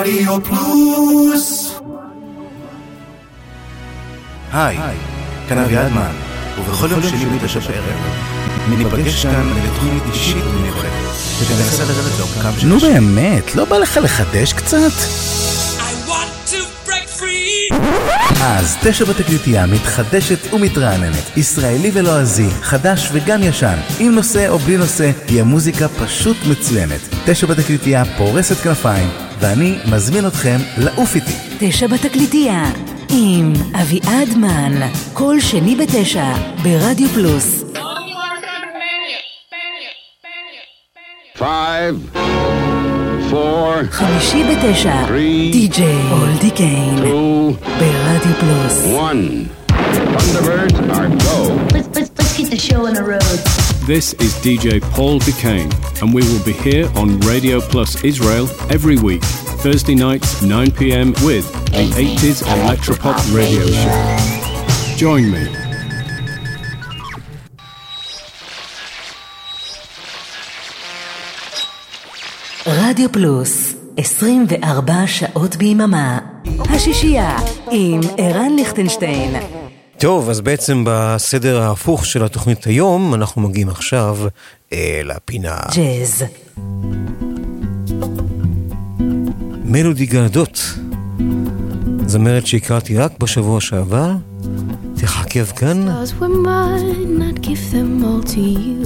רדיו פלוס היי, כאן אביעד מן, ובכל יום שני בתשע בערב ניפגש כאן לתוכנית אישית ומיוחדת, שתנסה לרדת לעומקם של נו באמת, לא בא לך לחדש קצת? אז תשע בתקליטייה מתחדשת ומתרעננת, ישראלי ולועזי, חדש וגם ישן, עם נושא או בלי נושא, היא המוזיקה פשוט מצוינת. תשע בתקליטייה פורסת כנפיים, ואני מזמין אתכם לעוף איתי. תשע בתקליטייה, עם אביעד מן, כל שני בתשע, ברדיו פלוס. Five, four, חמישי בתשע, די.ג'יי אולדי קיין, ברדיו פלוס. one. Thunderbirds are go. the show on the road. This is DJ Paul Duquesne, and we will be here on Radio Plus Israel every week, Thursday nights, 9 pm, with the 80s Electropop Radio Show. Join me. רדיו פלוס, 24 שעות ביממה. השישייה, עם ערן ליכטנשטיין. טוב, אז בעצם בסדר ההפוך של התוכנית היום, אנחנו מגיעים עכשיו אה, לפינה ג'אז. מלודי גלדות. זמרת שהכרתי רק בשבוע שעבר, תחכב כאן. Stars were mine, I'd give them all to you.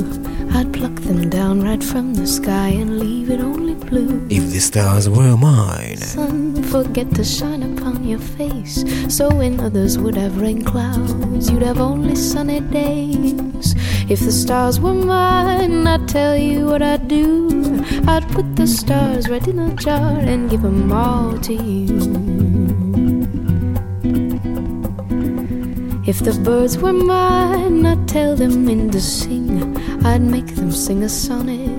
I'd pluck them down right from the sky and leave it only blue. If the stars were mine. Sun, forget to shine upon your face. So when others would have rain clouds, you'd have only sunny days. If the stars were mine, I'd tell you what I'd do. I'd put the stars right in a jar and give them all to you. If the birds were mine, I'd tell them when to sing. I'd make them sing a sonnet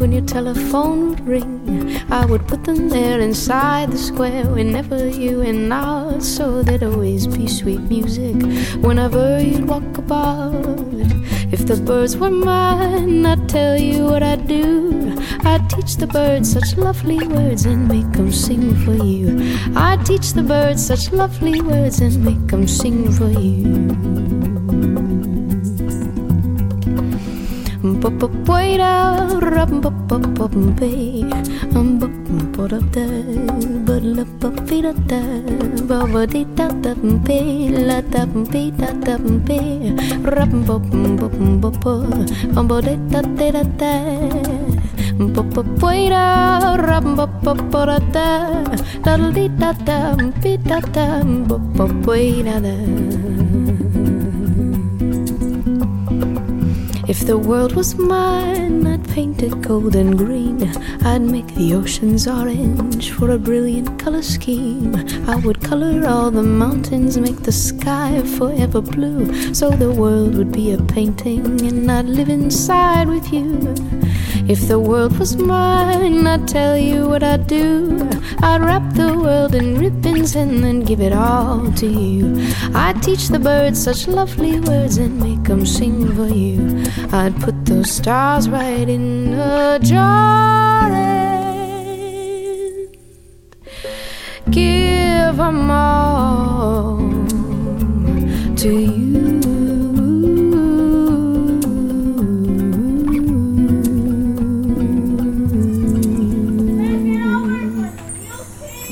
when your telephone would ring. I would put them there inside the square whenever you and I, so there'd always be sweet music whenever you'd walk about. If the birds were mine, I'd tell you what I'd do. I'd teach the birds such lovely words and make them sing for you. I'd teach the birds such lovely words and make them sing for you. Wait the world was mine, I'd paint it gold and green. I'd make the oceans orange for a brilliant color scheme. I would color all the mountains, make the sky forever blue. So the world would be a painting, and I'd live inside with you. If the world was mine, I'd tell you what I'd do. I'd wrap the world in ribbons and then give it all to you. I'd teach the birds such lovely words and make them sing for you. I'd put those stars right in a jar and give them all to you.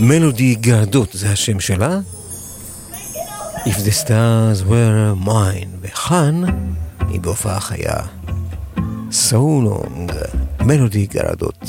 מלודי געדות זה השם שלה. If the stars were mine, וכאן היא בהופעה חיה. So long, מלודי געדות.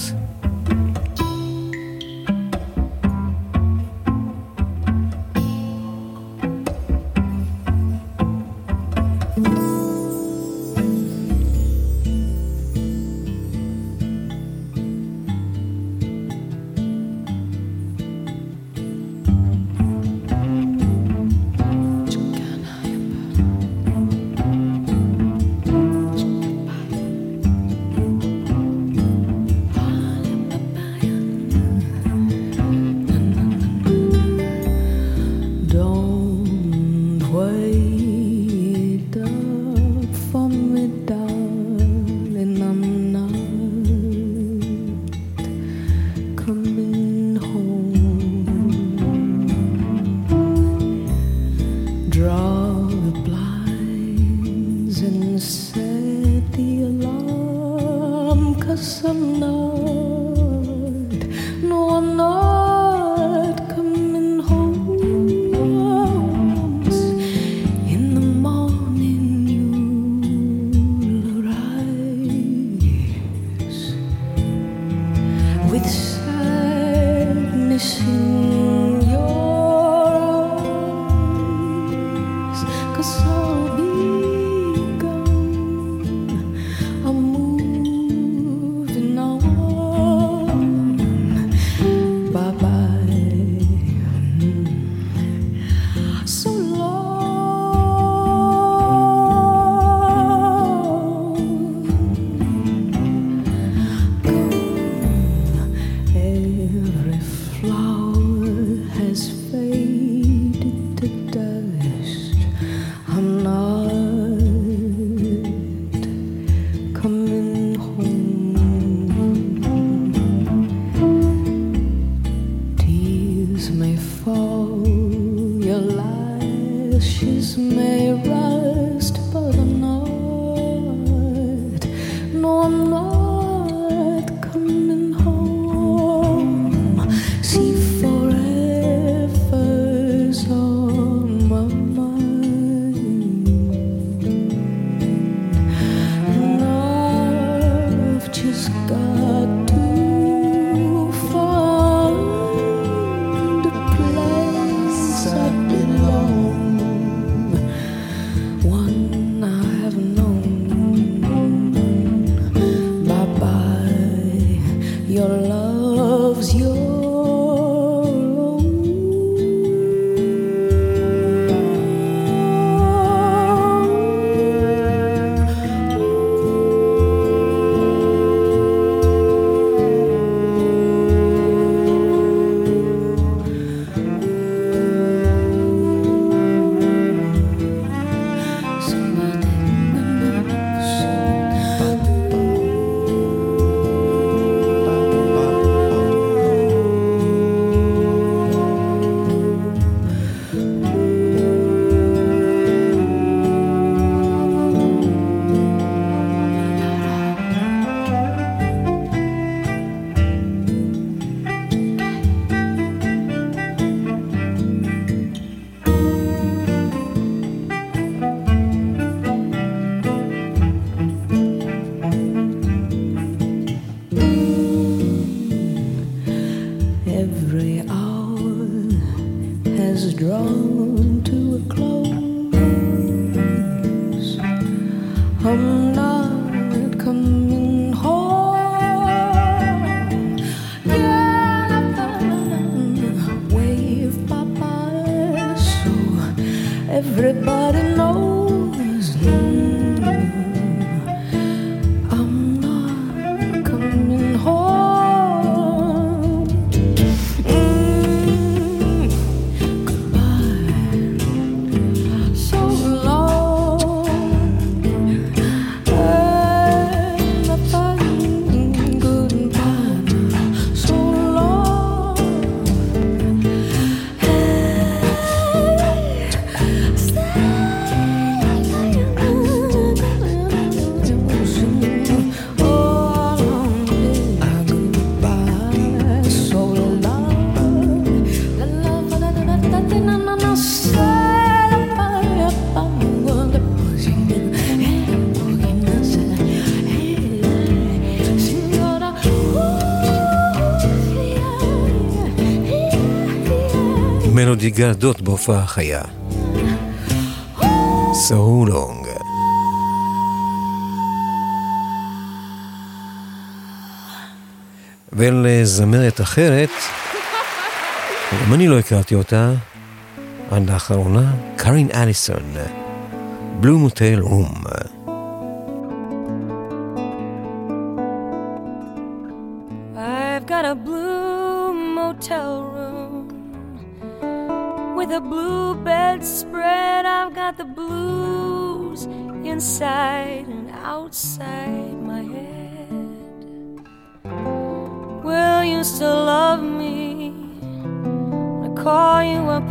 מתגרדות בהופעה חיה. So long. ולזמרת אחרת, גם אני לא הכרתי אותה, עד לאחרונה, קארין אליסון, בלום מוטל רום. you up?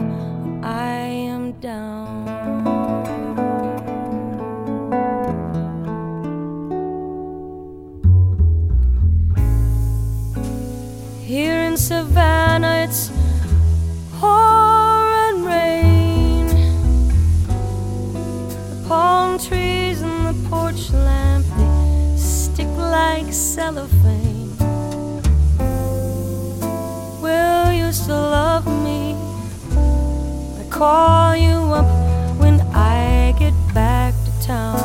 I am down. Here in Savannah, it's pour and rain. The palm trees and the porch lamp they stick like cellophane. Call you up when I get back to town.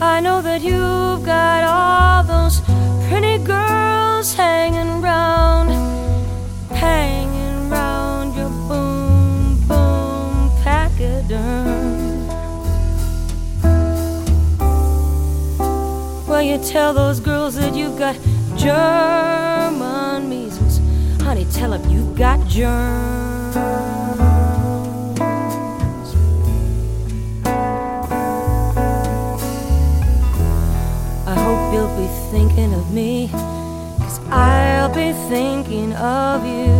I know that you've got all those pretty girls hanging round, hanging round your boom boom pachyderm. Well, you tell those got German measles, honey. Tell them you've got germs. I hope you'll be thinking of me, cause I'll be thinking of you.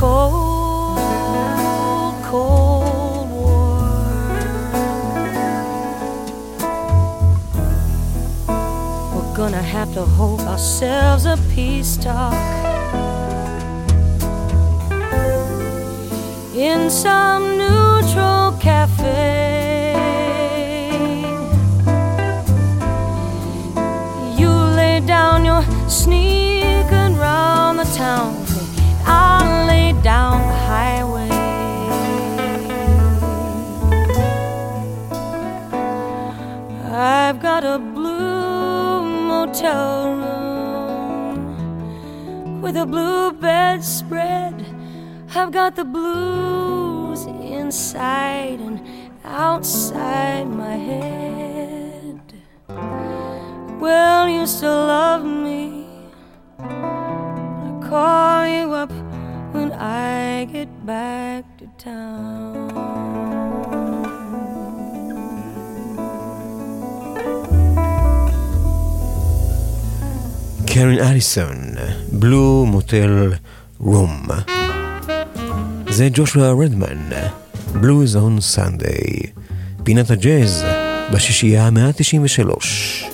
Cold, cold war. We're gonna have to hold ourselves a peace talk in some neutral cafe. With a blue bedspread. I've got the blues inside and outside my head. Will you still love me? I call you up when I get back to קרן אליסון, בלו מוטל רום. זה ג'ושוע רדמן, בלוז און סנדיי. פינת הג'אז בשישייה ה-193.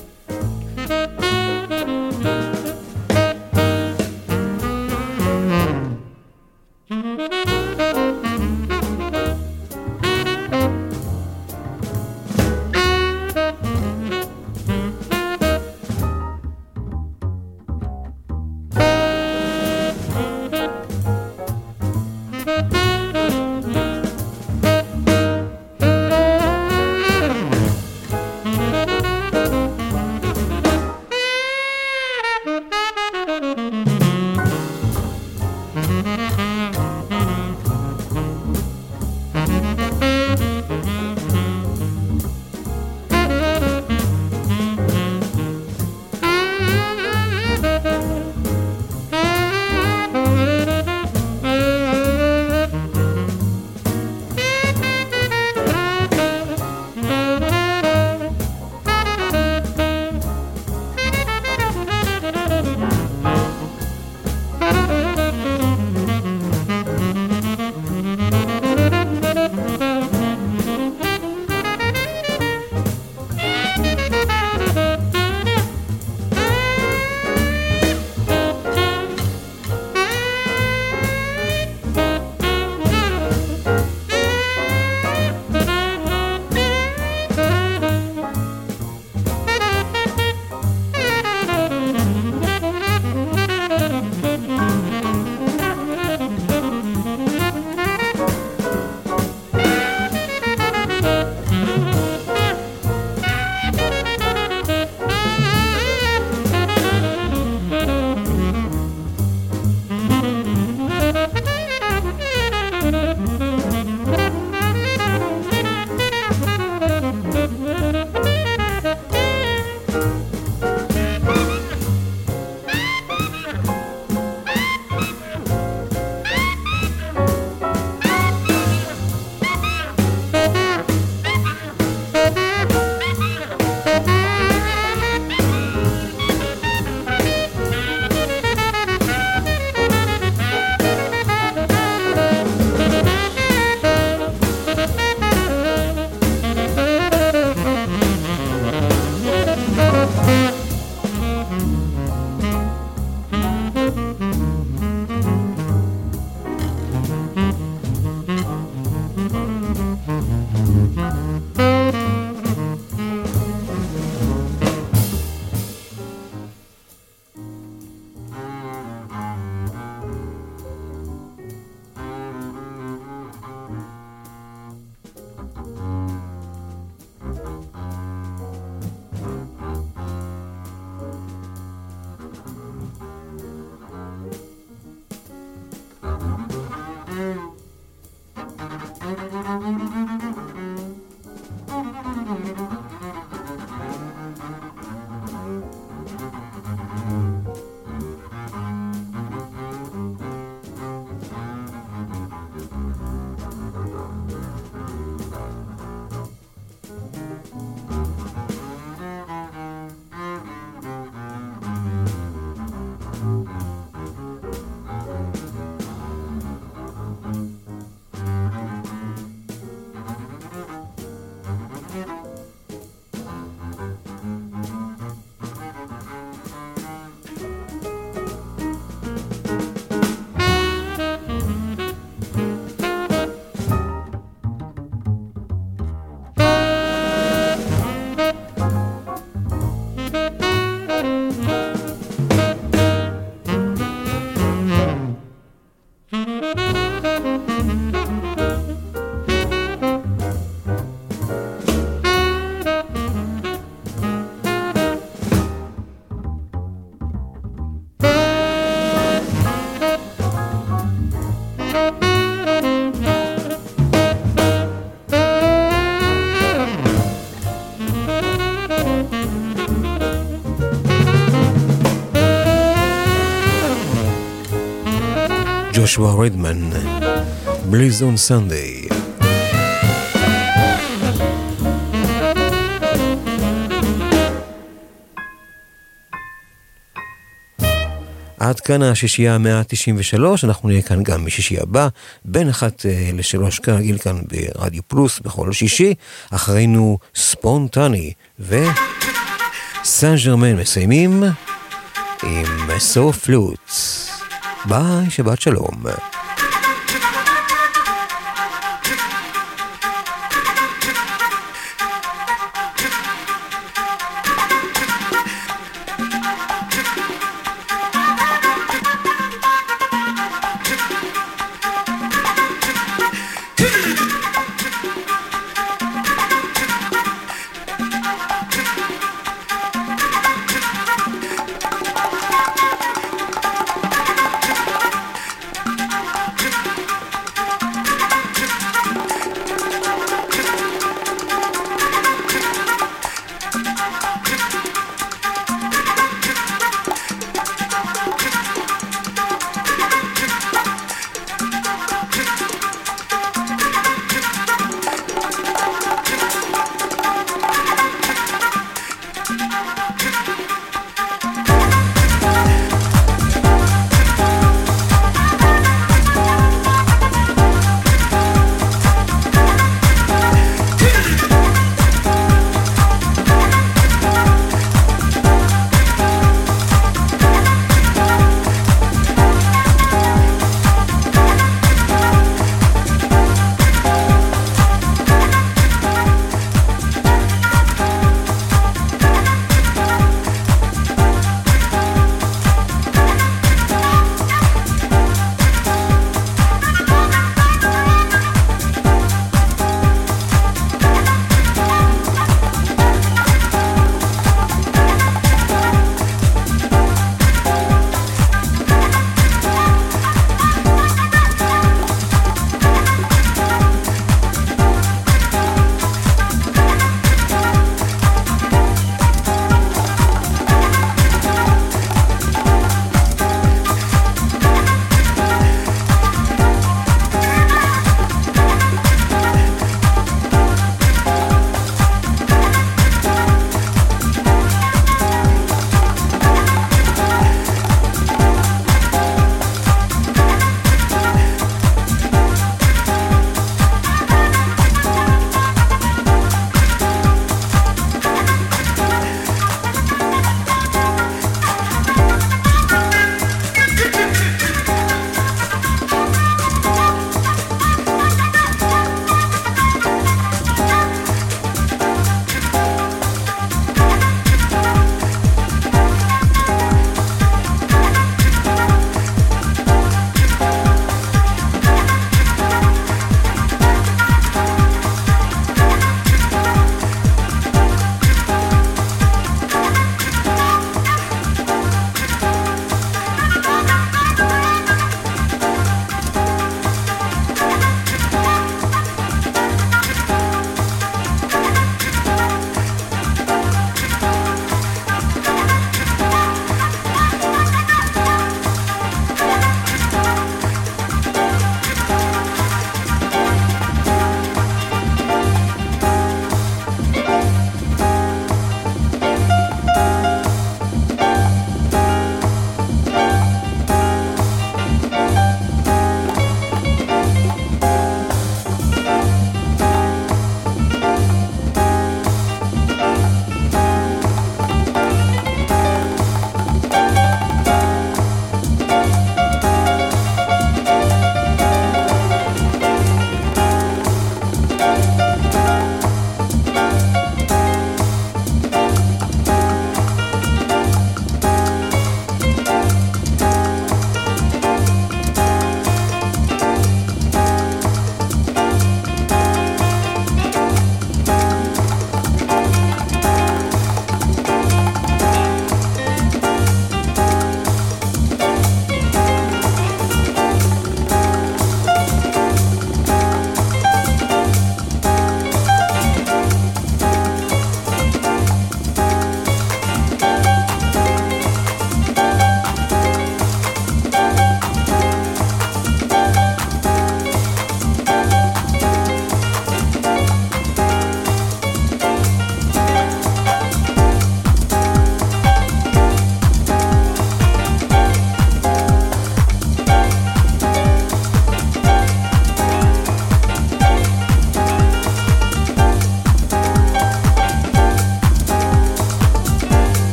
ג'ושוע רדמן, בליז און סנדיי. עד כאן השישייה המאה ה-93, אנחנו נהיה כאן גם בשישי הבא, בין אחת אה, לשלוש כרגיל כאן ברדיו פלוס בכל שישי, אחרינו ספונטני וסן ג'רמן מסיימים עם סו פלוט. ביי, שבת שלום.